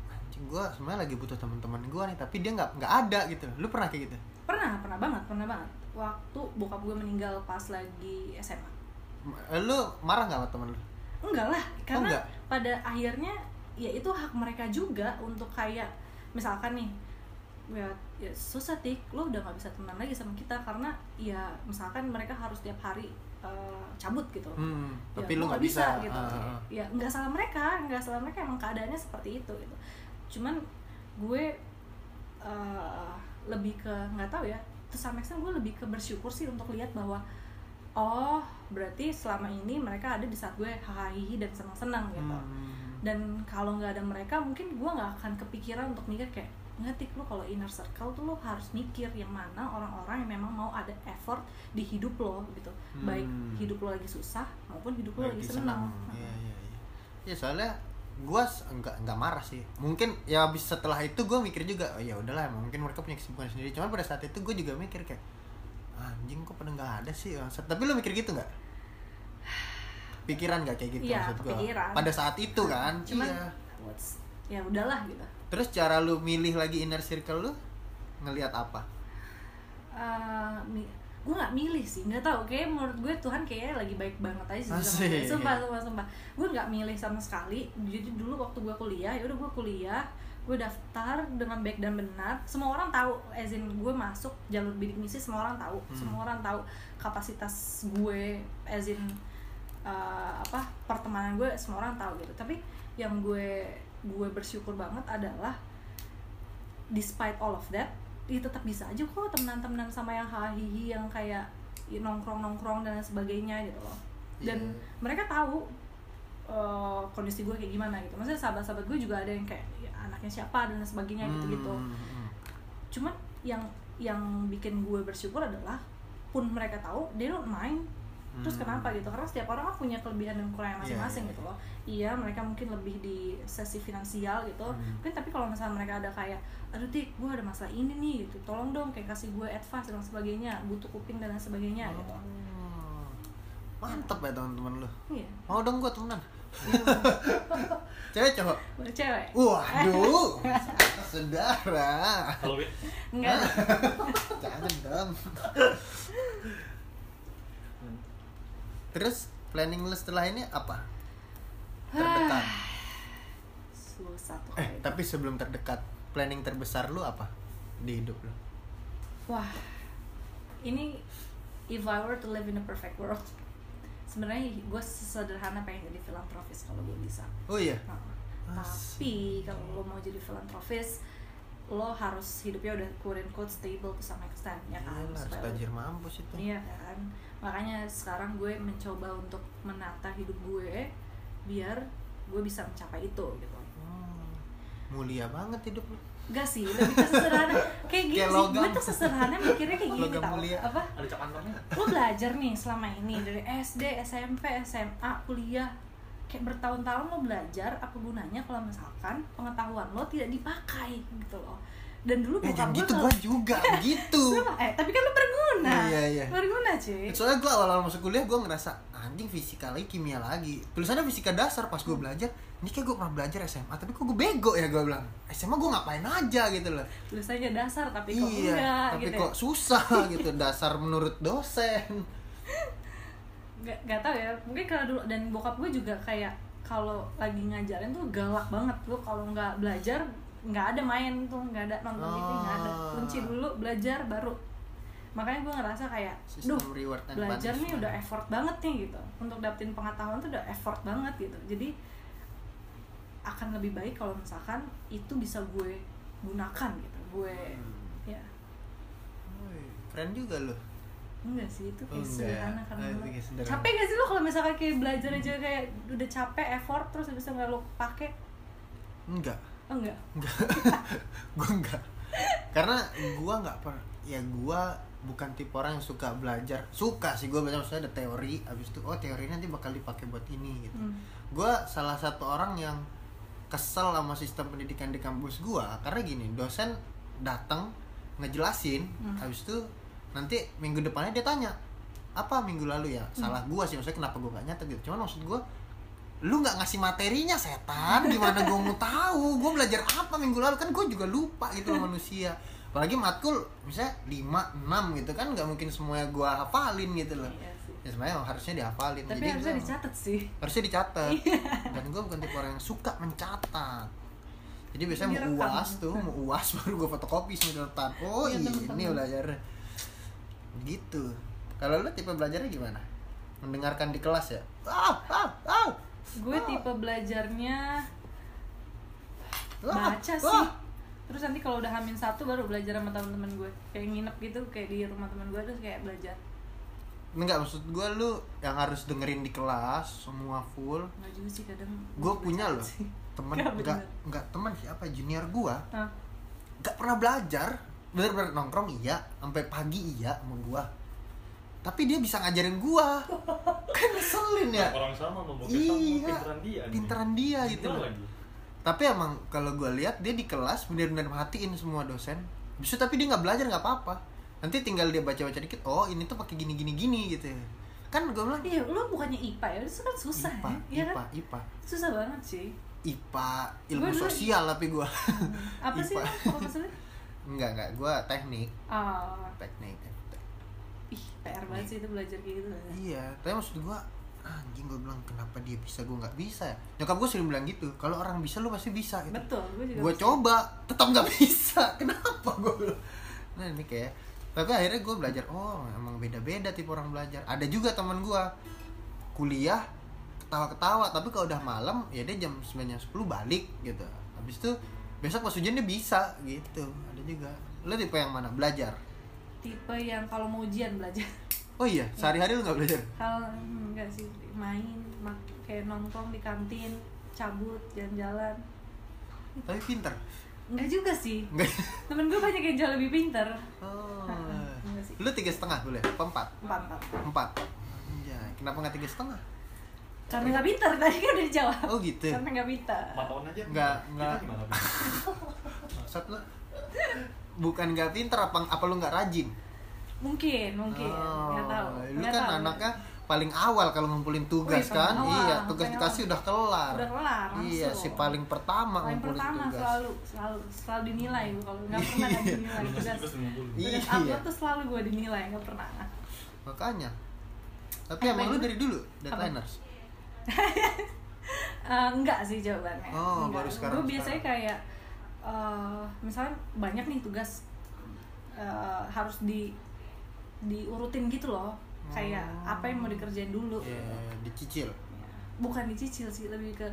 anjing gue sebenarnya lagi butuh teman-teman gue nih tapi dia nggak nggak ada gitu lu pernah kayak gitu? Pernah pernah banget pernah banget. Waktu bokap gue meninggal pas lagi SMA Eh, lu marah nggak sama temen lu? Enggak lah karena enggak? pada akhirnya ya itu hak mereka juga untuk kayak misalkan nih ya, ya susah tik lo udah nggak bisa temenan lagi sama kita karena ya misalkan mereka harus tiap hari eh, cabut gitu. Hmm, Ya, tapi gua nggak bisa, gitu. Ah, ah. ya nggak salah mereka nggak salah mereka emang keadaannya seperti itu gitu. Cuman gue eh, lebih ke nggak tahu ya terus sama extent gue lebih ke bersyukur sih untuk lihat bahwa oh berarti selama ini mereka ada di saat gue hahaha dan senang-senang gitu. Hmm. Dan kalau nggak ada mereka mungkin gue nggak akan kepikiran untuk mikir kayak ngetik lo kalau inner circle tuh lo harus mikir yang mana orang-orang yang memang mau ada effort di hidup lo gitu baik Hmm. hidup lo lagi susah maupun hidup lo lagi senang Iya iya iya. Ya soalnya gue enggak enggak marah sih. Mungkin ya habis setelah itu gue mikir juga, oh ya udahlah mungkin mereka punya kesibukan sendiri. Cuman pada saat itu gue juga mikir kayak anjing kok pada nggak ada sih bangsat." Tapi lu mikir gitu nggak? Pikiran nggak kayak gitu Iya, maksud kepikiran. Pada saat itu kan. cuman iya. what's- ya udahlah gitu Terus cara lu milih lagi inner circle lu ngelihat apa? Eh, mi- gue nggak milih sih nggak tahu kayak menurut gue Tuhan kayaknya lagi baik banget aja sih Asik. gue sumpah sumpah sumpah gue nggak milih sama sekali jadi dulu waktu gue kuliah ya udah gue kuliah gue daftar dengan baik dan benar semua orang tahu as in gue masuk jalur bidik misi semua orang tahu Hmm. semua orang tahu kapasitas gue as in uh, apa pertemanan gue semua orang tahu gitu. Tapi yang gue gue bersyukur banget adalah despite all of that ya tetap bisa aja kok temenan-temenan sama yang hahihi yang kayak nongkrong-nongkrong dan sebagainya gitu loh. Dan Iya. mereka tahu uh, kondisi gue kayak gimana gitu. Maksudnya sahabat-sahabat gue juga ada yang kayak ya, anaknya siapa? dan lain sebagagnya gitu-gitu Hmm, hmm. cuman yang yang bikin gue bersyukur adalah pun mereka tahu they don't mind terus Hmm. kenapa gitu karena setiap orang kan punya kelebihan dan kekurangan masing-masing Iya, iya, gitu loh iya mereka mungkin lebih di sesi finansial gitu Hmm. mungkin tapi kalau misalnya mereka ada kayak aduh tik gue ada masalah ini nih gitu tolong dong kayak kasih gue advice dan sebagainya butuh kuping dan lain sebagainya gitu Oh. Mantep ya teman-teman lu. iya Mau dong gue temenan. Cewek cowok. Cewek Waduh, (laughs) saudara. Kalau enggak (laughs) Jangan dong. Terus planning lu setelah ini apa? Terdekat. (sighs) susah Eh, tapi sebelum terdekat, planning terbesar lu apa di hidup lu? Wah, ini if I were to live in a perfect world, sebenarnya gue sesederhana pengen jadi filantropis kalau gue bisa. Oh iya. Nah, tapi kalau lo mau jadi filantropis lo harus hidupnya udah quote and quote stable to some extent ya kan? Iyalah, harus lo- tajir mampus itu Iya kan? Makanya sekarang gue mencoba untuk menata hidup gue biar gue bisa mencapai itu gitu. Hmm, mulia banget hidup lu. Enggak sih, lebih ke sesederhana. (laughs) Kayak gini sih, gue tuh sesederhana mikirnya kayak gini tau. mulia. Apa? Ada. Lo belajar nih selama ini Dari SD, SMP, SMA, kuliah Kayak bertahun-tahun lo belajar Apa gunanya kalau misalkan pengetahuan lo tidak dipakai gitu loh. Dan dulu eh bokap gue gitu gua juga (laughs) gitu. Eh, tapi kan lo berguna. Iya, iya. Berguna cuy. Soalnya gua awal-awal masuk kuliah gua ngerasa anjing fisika lagi kimia lagi. Tulisannya fisika dasar pas gua belajar ini kayak gua pernah belajar SMA tapi kok gua bego ya gua bilang. SMA gua ngapain aja gitu loh. Tulisannya dasar tapi kok iya enggak tapi gitu ya. kok susah gitu. Dasar menurut dosen (laughs) Gak, gak tau ya. Mungkin karena dulu dan bokap gue juga kayak kalau lagi ngajarin tuh galak banget. Tuh kalau nggak belajar nggak ada main tuh nggak ada nonton TV nggak ada. Oh. kunci dulu belajar baru. Makanya gue ngerasa kayak Sistem duh belajar nih udah effort banget nih gitu. Untuk dapetin pengetahuan tuh udah effort banget gitu. Jadi akan lebih baik kalau misalkan itu bisa gue gunakan gitu. Gue Hmm. ya. Keren juga loh enggak sih itu kayak enggak. sederhana karena Oh, lo- kayak sederhana. capek gak sih lo kalau misalkan kayak belajar aja kayak udah capek effort terus itu nggak lo pakai enggak oh enggak enggak (laughs) gua enggak karena gua nggak per ya gua bukan tipe orang yang suka belajar suka sih gua baca maksudnya ada teori abis itu oh teori nanti bakal dipakai buat ini gitu Hmm. gua salah satu orang yang kesel sama sistem pendidikan di kampus gua karena gini dosen datang ngejelasin Hmm. habis itu nanti minggu depannya dia tanya apa minggu lalu ya? Salah gua sih maksudnya kenapa gua nggak nyatet? Gitu. Cuman maksud gua lu nggak ngasih materinya setan? Gimana gua mau tahu? Gua belajar apa minggu lalu? Kan gua juga lupa gitu loh (laughs) manusia. Apalagi matkul misalnya 5, 6 gitu kan nggak mungkin semuanya gua hafalin gitu loh. Iya sih. ya sebenarnya harusnya dihafalin. Tapi Jadi harusnya gua- dicatat sih. Harusnya dicatat. (laughs) Dan gue bukan tipe orang yang suka mencatat. Jadi biasanya mau uas tuh mau uas (laughs) baru gue fotokopi sembilan oh Iya, ini belajar gitu. Kalau lu tipe belajarnya gimana? Mendengarkan di kelas ya? Ah ah ah. Gue tipe belajarnya ah, baca sih. ah. terus nanti kalau udah hamin satu baru belajar sama teman-teman gue. Kayak nginep gitu kayak di rumah teman gue terus kayak belajar. Enggak maksud gue lu yang harus dengerin di kelas semua full. Nggak juga sih kadang gue punya loh temen. (laughs) Nggak enggak enggak teman siapa junior gue Hah? nggak pernah belajar bener-bener nongkrong iya. Sampai pagi iya sama gua. Tapi dia bisa ngajarin gua. (laughs) Kan ngeselin ya. Orang sama mau Iya. pinteran dia. nih. pinteran dia gitu loh. tapi emang kalau gua lihat dia di kelas bener-bener matiin semua dosen. Bisa tapi dia nggak belajar nggak apa-apa. Nanti tinggal dia baca-baca dikit oh ini tuh pakai gini gini gini gitu kan gua bilang iya lo bukannya IPA ya? Itu kan susah IPA, ya iya IPA, kan? IPA, susah banget sih. IPA, ilmu Gua dulu- sosial tapi gua. Apa (laughs) sih? IPA. lu enggak enggak gua teknik ah teknik ih PR banget sih itu belajar kayak gitu Iya, tapi maksud gua anjing gua bilang kenapa dia bisa gua nggak bisa ya? Nyokap gua sering bilang gitu, kalau orang bisa lu pasti bisa gitu. betul gue juga bisa. coba, tetap nggak bisa. (laughs) Kenapa bilang? Nah, ini kayak tapi akhirnya gua belajar, oh emang beda-beda tipe orang belajar. Ada juga teman gua kuliah ketawa-ketawa, tapi kalau udah malam ya dia jam 9 jam 10 balik gitu. Habis itu besok pas ujian dia bisa gitu. Ada juga. Lu tipe yang mana? Belajar. tipe yang kalau mau ujian belajar Oh iya, sehari-hari lu nggak belajar? hal enggak sih main mak kayak nongkrong di kantin cabut jalan-jalan Tapi pinter. enggak juga sih Enggak. temen gue banyak yang jauh lebih pinter Oh. enggak sih Lu tiga setengah boleh? Apa empat? empat empat Empat. Anjay, kenapa nggak tiga setengah? Karena nggak pinter tadi kan udah dijawab Oh gitu. karena nggak pinter Empat tahun aja. Nggak, nggak. (laughs) Maksud lu? Bukan nggak pinter apa apa lu nggak rajin? mungkin mungkin Oh, nggak tahu Lu kan tahu. anaknya paling awal kalau ngumpulin tugas Wih, kan? awal, Iya, tugas dikasih udah kelar. udah kelar Iya, langsung. si paling pertama paling ngumpulin pertama tugas. selalu selalu selalu dinilai gue kalau nggak pernah dinilai Belum tugas. Iya. upload tuh selalu gue dinilai nggak pernah Makanya. Tapi emang lu dari dulu deadlineers? (laughs) Eh, enggak sih jawabannya. Oh, enggak. baru sekarang- Gue biasanya sekarang. kayak eh misalnya banyak nih tugas eh, harus di diurutin gitu loh. Kayak Oh. apa yang mau dikerjain dulu. Iya, dicicil. Ya, Bukan dicicil sih, lebih ke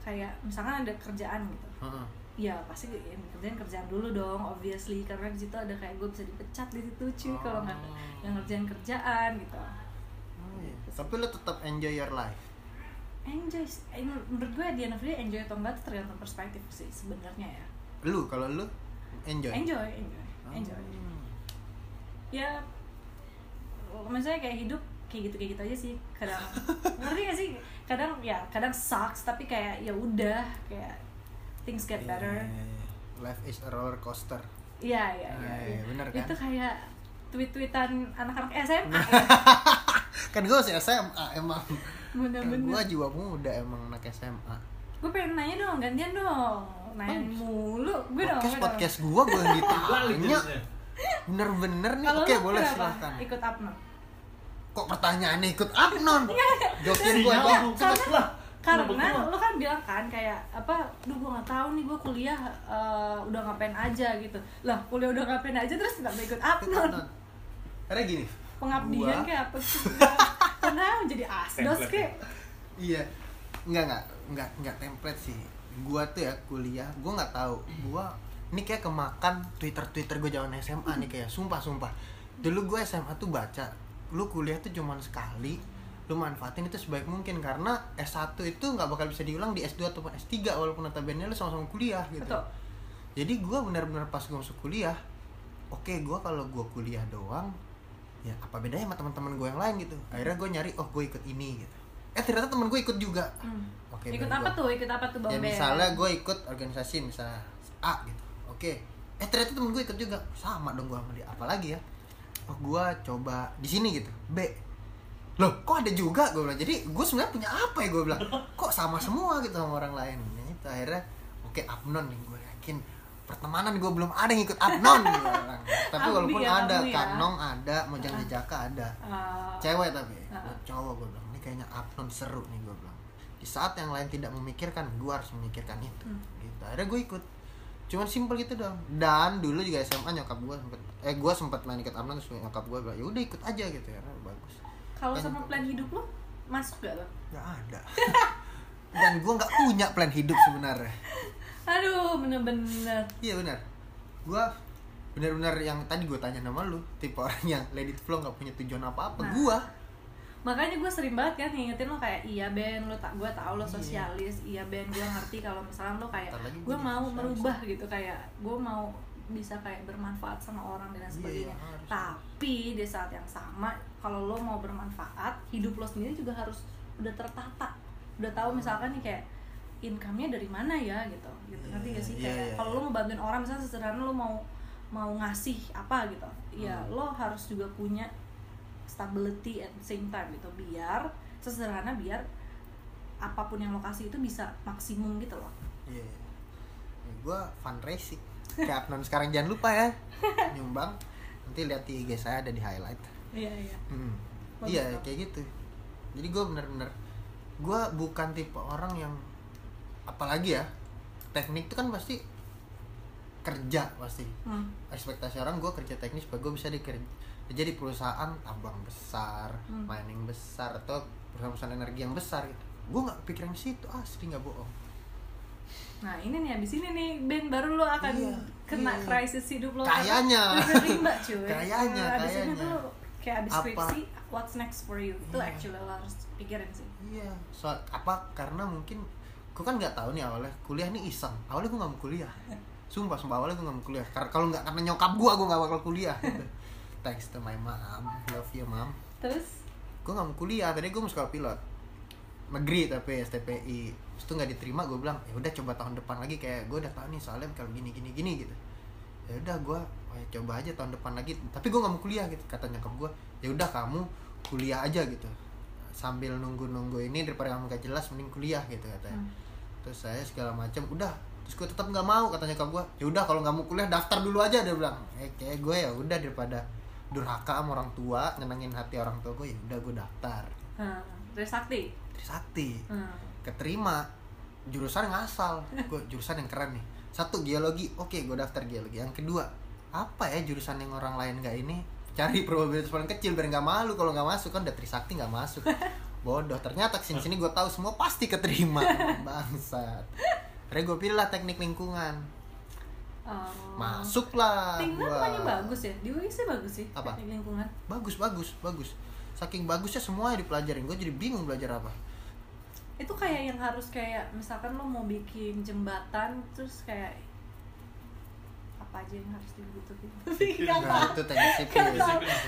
kayak misalkan ada kerjaan gitu Heeh. ya pasti yang kerjaan kerjaan dulu dong obviously karena di situ ada kayak gue bisa dipecat di situ cuy kalau nggak Oh. yang ngerjain kerjaan gitu Oh, iya. tapi lu tetap enjoy your life enjoy sih. Eh, menurut gue di day enjoy atau enggak itu tergantung perspektif sih sebenarnya ya lu kalau lu enjoy enjoy enjoy Oh. enjoy ya maksudnya kayak hidup kayak gitu kayak gitu aja sih kadang (laughs) ngerti gak sih kadang ya kadang sucks tapi kayak ya udah kayak things get Iya, better iya, iya. life is a roller coaster iya iya Ah, iya iya, iya. bener kan? itu kayak tweet-tweetan anak-anak SMA (laughs) kan gue masih SMA emang bener-bener. Gue jiwa muda emang anak SMA gue pengen nanya dong gantian dong. Nanya mulu. Gue dong podcast gue podcast gue gue yang (laughs) ditanya jadinya. bener-bener nih. Oke lu boleh silahkan ikut upno kok pertanyaannya ikut Abnon jokin gue Sinyal, dong bukan lah. karena lo kan bilang kan kayak apa duh gue nggak tahu nih gue kuliah eh, udah ngapain aja gitu. Lah kuliah udah ngapain aja terus nggak mau ikut Abnon karena gini. Pengabdian gua- kayak apa sih (laughs) karena menjadi asdos Template. kayak? Iya. Nggak nggak nggak nggak template sih. Gua tuh ya kuliah gua nggak tahu. Gua ini kayak kemakan twitter twitter gue zaman SMA nih kayak sumpah sumpah. Dulu gue SMA tuh baca. Lu kuliah tuh cuman sekali lu manfaatin itu sebaik mungkin. Karena S1 itu nggak bakal bisa diulang di S2 ataupun S3 walaupun notabene lu sama-sama kuliah gitu. Betul. Jadi gue benar-benar pas gue masuk kuliah oke gue kalau gue kuliah doang ya apa bedanya sama teman-teman gue yang lain gitu? Akhirnya gue nyari oh gue ikut ini gitu. Eh ternyata temen gue ikut juga. Hmm. oke ikut baru apa gua- tuh? Ikut apa tuh bang ya misalnya gue ikut organisasi misalnya A gitu. Oke. Eh ternyata temen gue ikut juga. Sama dong gue sama dia. Apalagi ya? Oh gue coba di sini gitu. B loh kok ada juga? Gue bilang. Jadi gue sebenarnya punya apa ya gue bilang. Kok sama semua gitu sama orang lain. Ya itu akhirnya oke Abnon nih gue yakin pertemanan gue belum ada yang ikut Abnon (laughs) tapi Abdi walaupun ya, ada ya. Kanong ada Mojang Jejaka ada. Eh, cewek tapi Ah. Gua cowok gue bilang ini kayaknya Abnon seru nih gue bilang. Di saat yang lain tidak memikirkan gue harus memikirkan itu Hmm. gitu. Akhirnya gue ikut. Cuman simpel gitu dong dan dulu juga SMA nyokap gue sempet eh gue sempet main ikut Abnon terus nyokap gue bilang ya udah ikut aja gitu ya. Bagus. Kalau sama plan hidup lo masuk gak lo nggak ada. (laughs) Dan gue nggak punya plan hidup sebenarnya aduh bener-bener. Iya benar. Gue benar-benar yang tadi gue tanya nama lu tipe orang yang let it flow nggak punya tujuan apa apa Nah. gue makanya gue sering banget kan ngingetin lo kayak iya Ben lo tak gue tau lo Iya. sosialis. Iya Ben gue ngerti kalau misalnya lo kayak gue mau sosialis. merubah gitu kayak gue mau bisa kayak bermanfaat sama orang dan Iya, sebagainya. iya, tapi di saat yang sama kalau lo mau bermanfaat hidup lo sendiri juga harus udah tertata. Udah tahu misalkan nih kayak income-nya dari mana ya gitu gitu Iya, ngerti gak sih iya, kayak iya, kalau iya. lo mau bantuin orang misalnya sederhana lo mau mau ngasih apa gitu ya Hmm. lo harus juga punya stability at the same time gitu biar sesederhana biar apa pun yang lo kasih itu bisa maksimum gitu loh Iya. Ya, gue fundraising. Kayak Abnon sekarang jangan lupa ya nyumbang. Nanti lihat di IG saya ada di highlight. iya iya Hmm. Bagus Iya dong. kayak gitu. Jadi gue bener-bener gue bukan tipe orang yang apalagi ya teknik itu kan pasti kerja pasti hmm. ekspektasi orang gue kerja teknis supaya gue bisa dikerja jadi perusahaan tambang besar Hmm. mining besar atau perusahaan-perusahaan energi yang besar gitu gue nggak pikiran ke situ asli nggak bohong nah ini nih abis ini nih Ben baru lo akan Iya, kena iya. krisis hidup lo Kayaknya. (laughs) karena rimba cuy Kayaknya, Nah, abis ini kayaknya. tuh kayak abis Apa? skripsi what's next for you itu Iya. actually lo harus pikirin sih Iya, soal apa karena mungkin gue kan nggak tahu nih awalnya kuliah nih iseng. Awalnya gue nggak mau kuliah. Sumpah, sumpah awalnya gue nggak mau kuliah. Karena kalau nggak karena nyokap gue, gue nggak bakal kuliah. (laughs) Thanks to my mom, love you mom. terus Gue nggak mau kuliah. Tadi gue mau sekolah pilot, negeri tapi STPI. Terus tuh nggak diterima, gue bilang ya udah coba tahun depan lagi kayak gue udah tahu nih soalnya kalau gini gini gini gitu. Ya udah gue oh ya coba aja tahun depan lagi. Tapi gue nggak mau kuliah gitu. Kata nyokap gue, ya udah kamu kuliah aja gitu sambil nunggu-nunggu ini daripada kamu gak jelas mending kuliah gitu katanya Hmm. Terus saya segala macam udah. Terus gue tetap nggak mau katanya ke gue ya udah kalau nggak mau kuliah daftar dulu aja dia bilang. Eh kayak gue ya udah daripada durhaka sama orang tua nyenengin hati orang tua gue ya udah gue daftar. Hmm. Trisakti? Trisakti. Hmm. keterima. Jurusan ngasal gue (laughs) jurusan yang keren nih. Satu geologi. Oke gue daftar geologi. Yang kedua apa ya jurusan yang orang lain nggak ini? Cari probabilitas paling kecil biar nggak malu. Kalau nggak masuk kan udah trisakti nggak masuk (laughs) bodoh ternyata ke sini sini gue tahu semua pasti keterima (laughs) bangsat akhirnya gue pilih lah teknik lingkungan Oh. masuk lah Tinggal gua. bagus ya? Di UI sih bagus sih. Apa? teknik lingkungan. bagus bagus bagus saking bagusnya semua dipelajarin gue jadi bingung belajar apa Itu kayak yang harus kayak misalkan lo mau bikin jembatan terus kayak apa aja yang harus dibutuhin. (laughs) Tapi nggak nah itu teknik sipil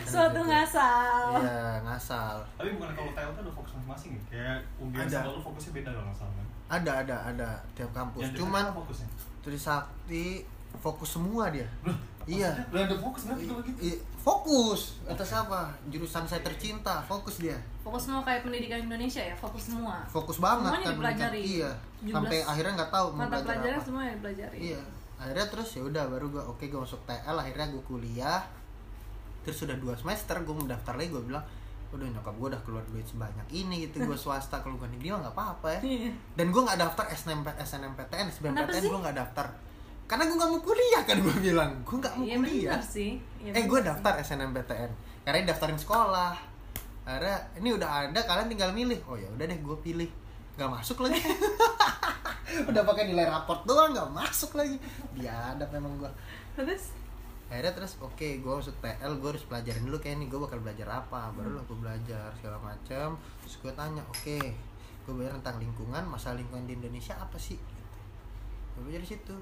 Suatu ngasal. iya ngasal Tapi bukan kalau TL kan ada fokus masing-masing ya? Kayak UGM Ada. sama lu fokusnya beda kalau nggak salah kan? ada ada ada tiap kampus Yang cuman fokusnya? Trisakti fokus semua dia Loh, Iya. Udah ada fokus berarti kalau gitu? I- fokus atas apa jurusan saya tercinta fokus dia Fokus semua kayak pendidikan Indonesia ya, fokus semua. fokus banget Semuanya kan dipelajari. iya 17 sampai akhirnya nggak tahu mau Mata belajar pelajaran apa semua yang dipelajari. iya akhirnya terus ya udah baru gue oke gue masuk TL akhirnya gue kuliah. Terus sudah dua semester gue mau daftar lagi gue bilang udah nyokap gue udah keluar duit sebanyak ini gitu gue (laughs) swasta kalau gue negeri mah nggak apa-apa ya. Iya. dan gue nggak daftar SNMP SNMPTN SBMPTN sih? gue nggak daftar. Karena gue nggak mau kuliah kan gue bilang. Gue nggak mau Iya kuliah. sih. Iya eh gue sih. daftar SNMPTN karena daftarin sekolah. Akhirnya ini udah ada kalian tinggal milih. Oh ya udah deh gue pilih. Nggak masuk lagi (laughs) (laughs) udah pakai nilai raport doang nggak masuk lagi. Biadab memang gue Terus? Akhirnya terus oke gue masuk TL gue harus pelajarin dulu kayak nih gue bakal belajar apa? Baru lah gue belajar segala macam terus gue tanya oke gue belajar tentang lingkungan masalah lingkungan di Indonesia apa sih? Gitu. gue belajar di situ.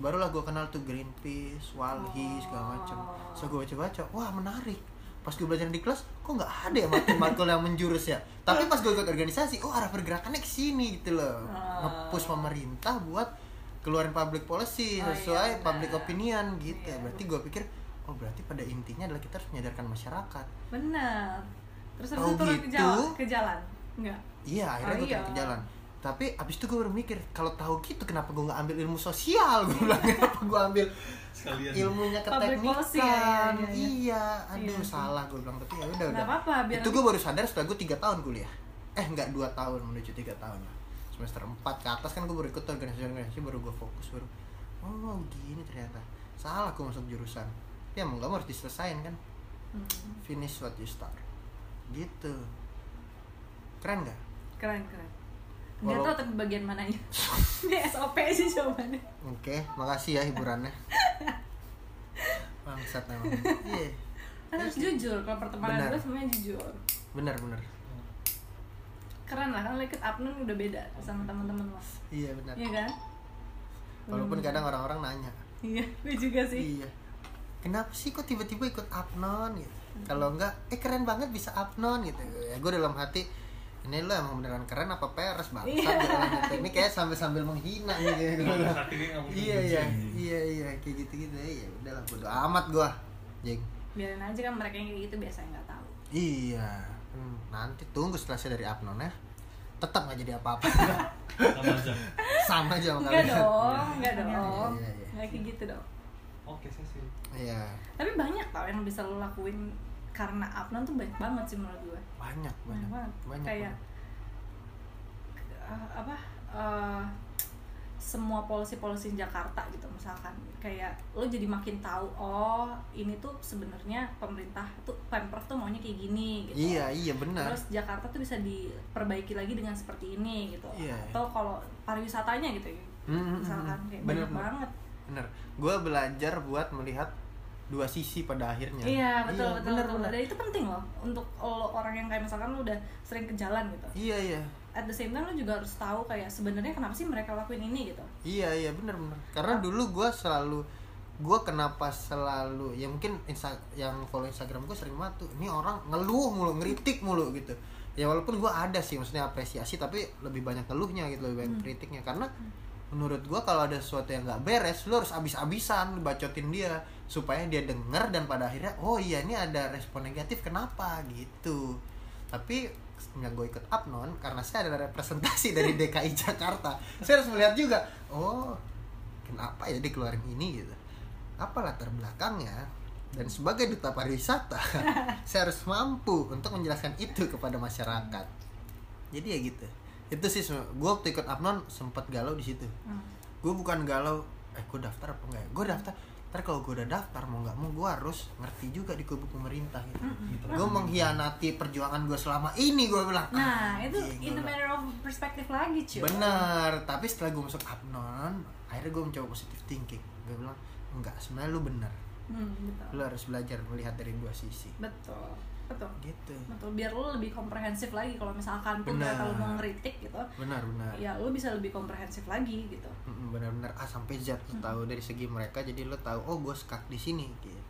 Barulah gue kenal tuh Greenpeace, Walhi segala macam so gue baca baca wah menarik pas gue belajar di kelas kok nggak ada ya matkul-matkul yang menjurus ya tapi pas gue ikut organisasi oh arah pergerakannya ke sini gitu loh Oh. ngepush pemerintah buat keluarin public policy Oh, sesuai iya, public opinion gitu Iya. berarti gue pikir oh berarti pada intinya adalah kita harus menyadarkan masyarakat benar. Terus Oh, turun ke gitu? jalan, ke jalan. Enggak. iya akhirnya Oh, gue iya. turun ke jalan tapi abis itu gue baru mikir kalau tahu gitu kenapa gue nggak ambil ilmu sosial? Gue bilang (laughs) kenapa gue ambil Sekalian. ilmunya policy, ya, keteknikan iya, iya, iya. iya. Aduh Iya. salah gue bilang tapi ya udah udah. apa-apa, biar itu gue baru sadar setelah gue tiga tahun kuliah. Eh nggak dua tahun menuju tiga tahun. Lah semester 4 ke atas kan gue baru ikut organisasi-organisasi baru gue fokus baru oh gini ternyata. Salah gue masuk jurusan. Ya mau nggak mau harus diselesain kan. Finish what you start. Gitu. Keren nggak? Keren keren. Walau- tahu tapi bagian mananya. (laughs) Ini SOP sih jawabannya. oke makasih ya hiburannya bangsat memang iya Kan harus jujur kalau pertemanan gue semuanya jujur. bener bener Keren lah kan lo ikut Apnun udah beda sama teman-teman lo. iya bener Iya kan? walaupun Hmm. kadang orang-orang nanya Iya, gue juga sih. Iya. Kenapa sih kok tiba-tiba ikut apnon gitu? Kalau enggak, eh keren banget bisa apnon gitu. Ya gue dalam hati ini lo emang beneran keren apa peres bang? Iya. ini kayak sambil sambil menghina Nggak gitu. nggak Iya iya iya iya kayak gitu gitu ya udahlah bodo amat gua. Jeng. Biarin aja kan mereka yang kayak gitu biasanya nggak tahu. Iya. Hmm, nanti tunggu setelah saya dari apnon ya. Tetap nggak jadi apa-apa. Sama aja. Sama aja sama Enggak kalian. dong, enggak Iya, dong. iya, iya. Nggak kayak gitu dong. Oke, saya sih. Iya. Tapi banyak tau yang bisa lo lakuin karena Apnon tuh banyak banget sih menurut gue. Banyak banyak. Banyak banget. Banyak. Kayak eh, apa? eh, semua polisi-polisi Jakarta gitu misalkan kayak lo jadi makin tahu oh ini tuh sebenarnya pemerintah tuh pemprov tuh maunya kayak gini gitu Iya iya benar. terus Jakarta tuh bisa diperbaiki lagi dengan seperti ini gitu Iya. atau kalau pariwisatanya gitu ya Hmm, hmm, misalkan hmm. kayak Bener, banyak bener. banget bener gue belajar buat melihat dua sisi pada akhirnya. Iya betul betul bener, betul. bener. dan itu penting loh untuk lo orang yang kayak misalkan lo udah sering ke jalan gitu. Iya iya. At the same time lo juga harus tahu kayak sebenarnya kenapa sih mereka lakuin ini gitu. Iya iya bener bener. Karena dulu gue selalu gue kenapa selalu ya mungkin insta yang follow instagram gue sering banget tuh ini orang ngeluh mulu ngeritik mulu gitu. Ya walaupun gue ada sih maksudnya apresiasi tapi lebih banyak ngeluhnya gitu lebih banyak kritiknya. Karena menurut gue kalau ada sesuatu yang nggak beres lo harus abis-abisan bacotin dia supaya dia denger dan pada akhirnya oh iya ini ada respon negatif kenapa? Gitu. Tapi yang gue ikut Apnon karena saya adalah representasi dari (laughs) DKI Jakarta. Saya harus melihat juga oh kenapa ya dikeluarin ini gitu. Apa latar belakangnya? Dan sebagai duta pariwisata (laughs) saya harus mampu untuk menjelaskan itu kepada masyarakat. Jadi ya gitu. Itu sih gue waktu ikut Apnon sempat galau di situ. Hmm. gue bukan galau eh gue daftar apa enggak ya? Gue daftar ntar kalau gue udah daftar mau nggak mau gue harus ngerti juga di kubu pemerintah gitu. Gitu. gue mengkhianati perjuangan gue selama ini gue bilang. Nah itu anjing, in the matter of perspective lagi cuy. Bener tapi setelah gue masuk abnon akhirnya gue mencoba positive thinking. Gue bilang enggak sebenarnya lu bener. Hmm, betul. Lu harus belajar melihat dari dua sisi. Betul betul. Gitu. Betul. Biar lo lebih komprehensif lagi kalau misalkan pun Benar. kalau mau ngeritik gitu benar benar. ya lo bisa lebih komprehensif lagi gitu. Benar-benar. A sampai Z lu tahu dari segi mereka jadi lu tahu oh gue stuck di sini gitu.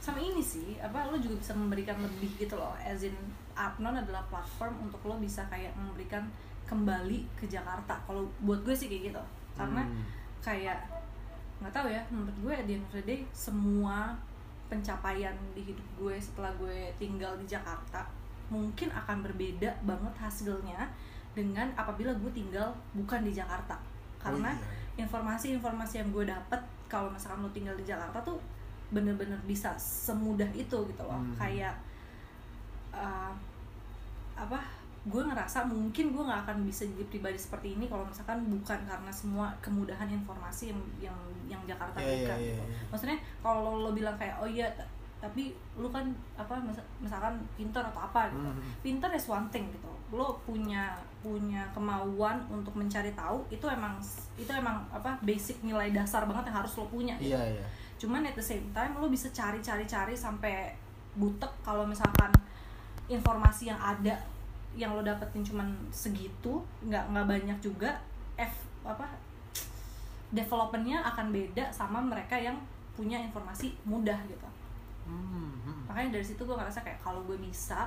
Sama ini sih apa lo juga bisa memberikan lebih gitu loh as in Apnon adalah platform untuk lo bisa kayak memberikan kembali ke Jakarta. Kalau buat gue sih kayak gitu. Karena Hmm. kayak nggak tahu ya menurut gue the end of the day semua pencapaian di hidup gue setelah gue tinggal di Jakarta mungkin akan berbeda banget hasilnya dengan apabila gue tinggal bukan di Jakarta karena Oh, iya. informasi-informasi yang gue dapet kalau misalkan lo tinggal di Jakarta tuh bener-bener bisa semudah itu gitu loh Hmm. kayak uh, apa gue ngerasa mungkin gue nggak akan bisa jadi pribadi seperti ini kalau misalkan bukan karena semua kemudahan informasi yang yang yang Jakarta Iya, iya, berikan iya, gitu. iya. maksudnya kalau lo bilang kayak oh iya tapi lu kan apa mis- misalkan pintar atau apa gitu Mhm. pintar is one thing gitu lo punya punya kemauan untuk mencari tahu itu emang itu emang apa basic nilai dasar banget yang harus lo punya gitu iya iya cuman at the same time lo bisa cari cari cari sampai butek kalau misalkan informasi yang ada yang lo dapetin cuman segitu nggak nggak banyak juga F apa developmentnya akan beda sama mereka yang punya informasi mudah gitu Hmm, hmm. makanya dari situ gue ngerasa kayak kalau gue bisa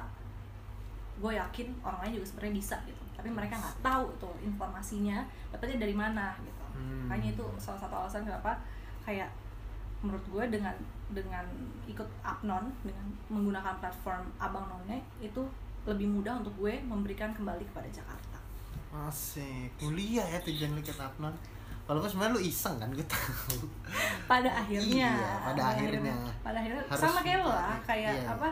gue yakin orang lain juga sebenarnya bisa gitu tapi mereka nggak tahu tuh informasinya dapetnya dari mana gitu Hmm. makanya itu salah satu alasan kenapa kayak menurut gue dengan dengan ikut Apnon dengan menggunakan platform Abang None itu lebih mudah untuk gue memberikan kembali kepada Jakarta. Asik, kuliah ya tujuan lu ke Tapnon Walaupun sebenarnya lu iseng kan, gue tahu. Pada akhirnya. Iya, pada akhirnya. pada akhirnya Harus sama kayak lo lah kayak iya. apa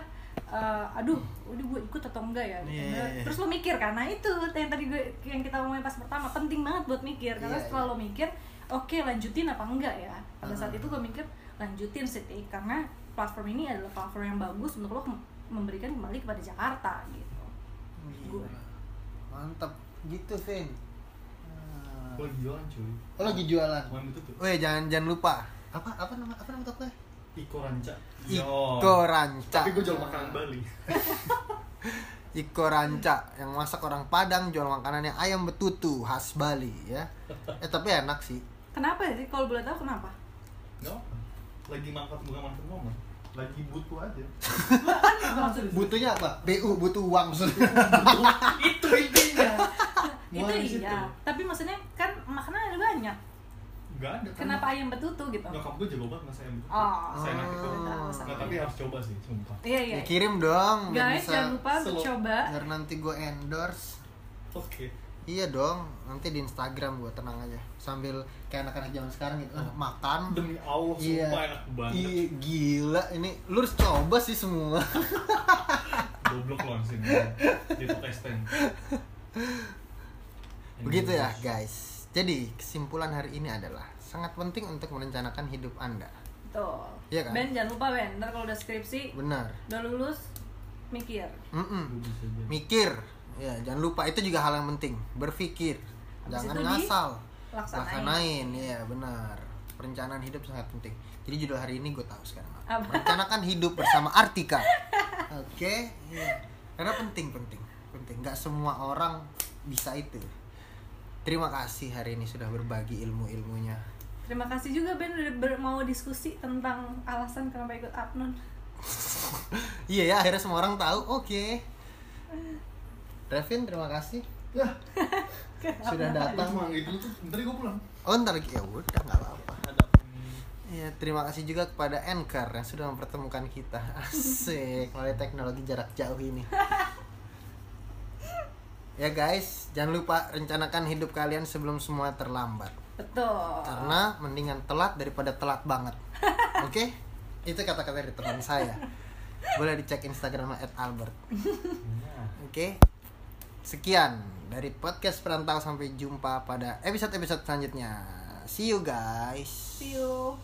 eh, aduh udah gue ikut atau enggak ya? Iya, iya, iya. terus lo mikir kan? Nah itu yang tadi gue yang kita ngomongin pas pertama penting banget buat mikir. Karena Iya, setelah iya. lo mikir oke lanjutin apa enggak ya? Pada saat Hmm. itu gue mikir lanjutin sih karena platform ini adalah platform yang bagus untuk lo memberikan kembali kepada Jakarta gitu. Gila. Mantap, gitu Vin. Gue lagi jualan cuy. Oh lagi jualan? Kemarin itu tuh. Weh jangan jangan lupa. Apa apa nama apa nama toko Iko Ranca. Iko Ranca. Tapi gue jual makanan Bali. (laughs) Iko Ranca yang masak orang Padang jual makanannya ayam betutu khas Bali ya. Eh tapi enak sih. Kenapa sih kalau boleh tahu kenapa? Apa Lagi mangkat bukan mangkat momen Lagi butuh aja. Butuhnya apa? Bu butuh uang. Maksudnya (laughs) Itu intinya. Itu iya. tapi maksudnya kan makanan ada banyak. Gak ada kan. Kenapa ayam betutu gitu? Nyokap gue jago banget masak ayam betutu. Oh, Saya enak itu. Oh. Nggak, tapi harus coba sih, sumpah. Iya iya. Ya, kirim dong biar guys bisa jangan lupa untuk coba. Biar nanti gue endorse. Oke iya dong nanti di Instagram gue tenang aja. Sambil kayak anak-anak zaman sekarang gitu eh, makan. Demi Allah, Iya. sumpah enak banget. Iya, gila ini lu harus coba sih semua. (laughs) Goblok lo langsung Di tes ten begitu ya guys. Jadi kesimpulan hari ini adalah sangat penting untuk merencanakan hidup anda. Tuh Iya kan? Ben jangan lupa Ben. Ntar kalau udah skripsi benar. udah lulus mikir. Bisa aja mikir ya jangan lupa itu juga hal yang penting. Berpikir. Habis jangan ngasal. laksanain. laksanain iya benar. Perencanaan hidup sangat penting. Jadi judul hari ini gue tahu sekarang Apa? merencanakan hidup bersama (laughs) Artika. Oke iya. karena penting penting penting. Nggak semua orang bisa itu. Terima kasih hari ini sudah berbagi ilmu ilmunya terima kasih juga Ben udah ber- mau diskusi tentang alasan kenapa ikut Apnon (laughs) iya ya akhirnya semua orang tahu. Oke (laughs) Revin terima kasih Ya, (laughs) sudah datang cuma itu tuh, gue pulang oh ntar lagi ya udah nggak apa-apa Ya, terima kasih juga kepada Anchor yang sudah mempertemukan kita. (laughs) Asik, melalui teknologi jarak jauh ini. (laughs) Ya guys, jangan lupa rencanakan hidup kalian sebelum semua terlambat. betul Karena mendingan telat daripada telat banget. Oke? Itu kata-kata dari teman saya. Boleh dicek Instagram @albert. Oke? Sekian dari podcast perantau sampai jumpa pada episode-episode selanjutnya. See you guys. see you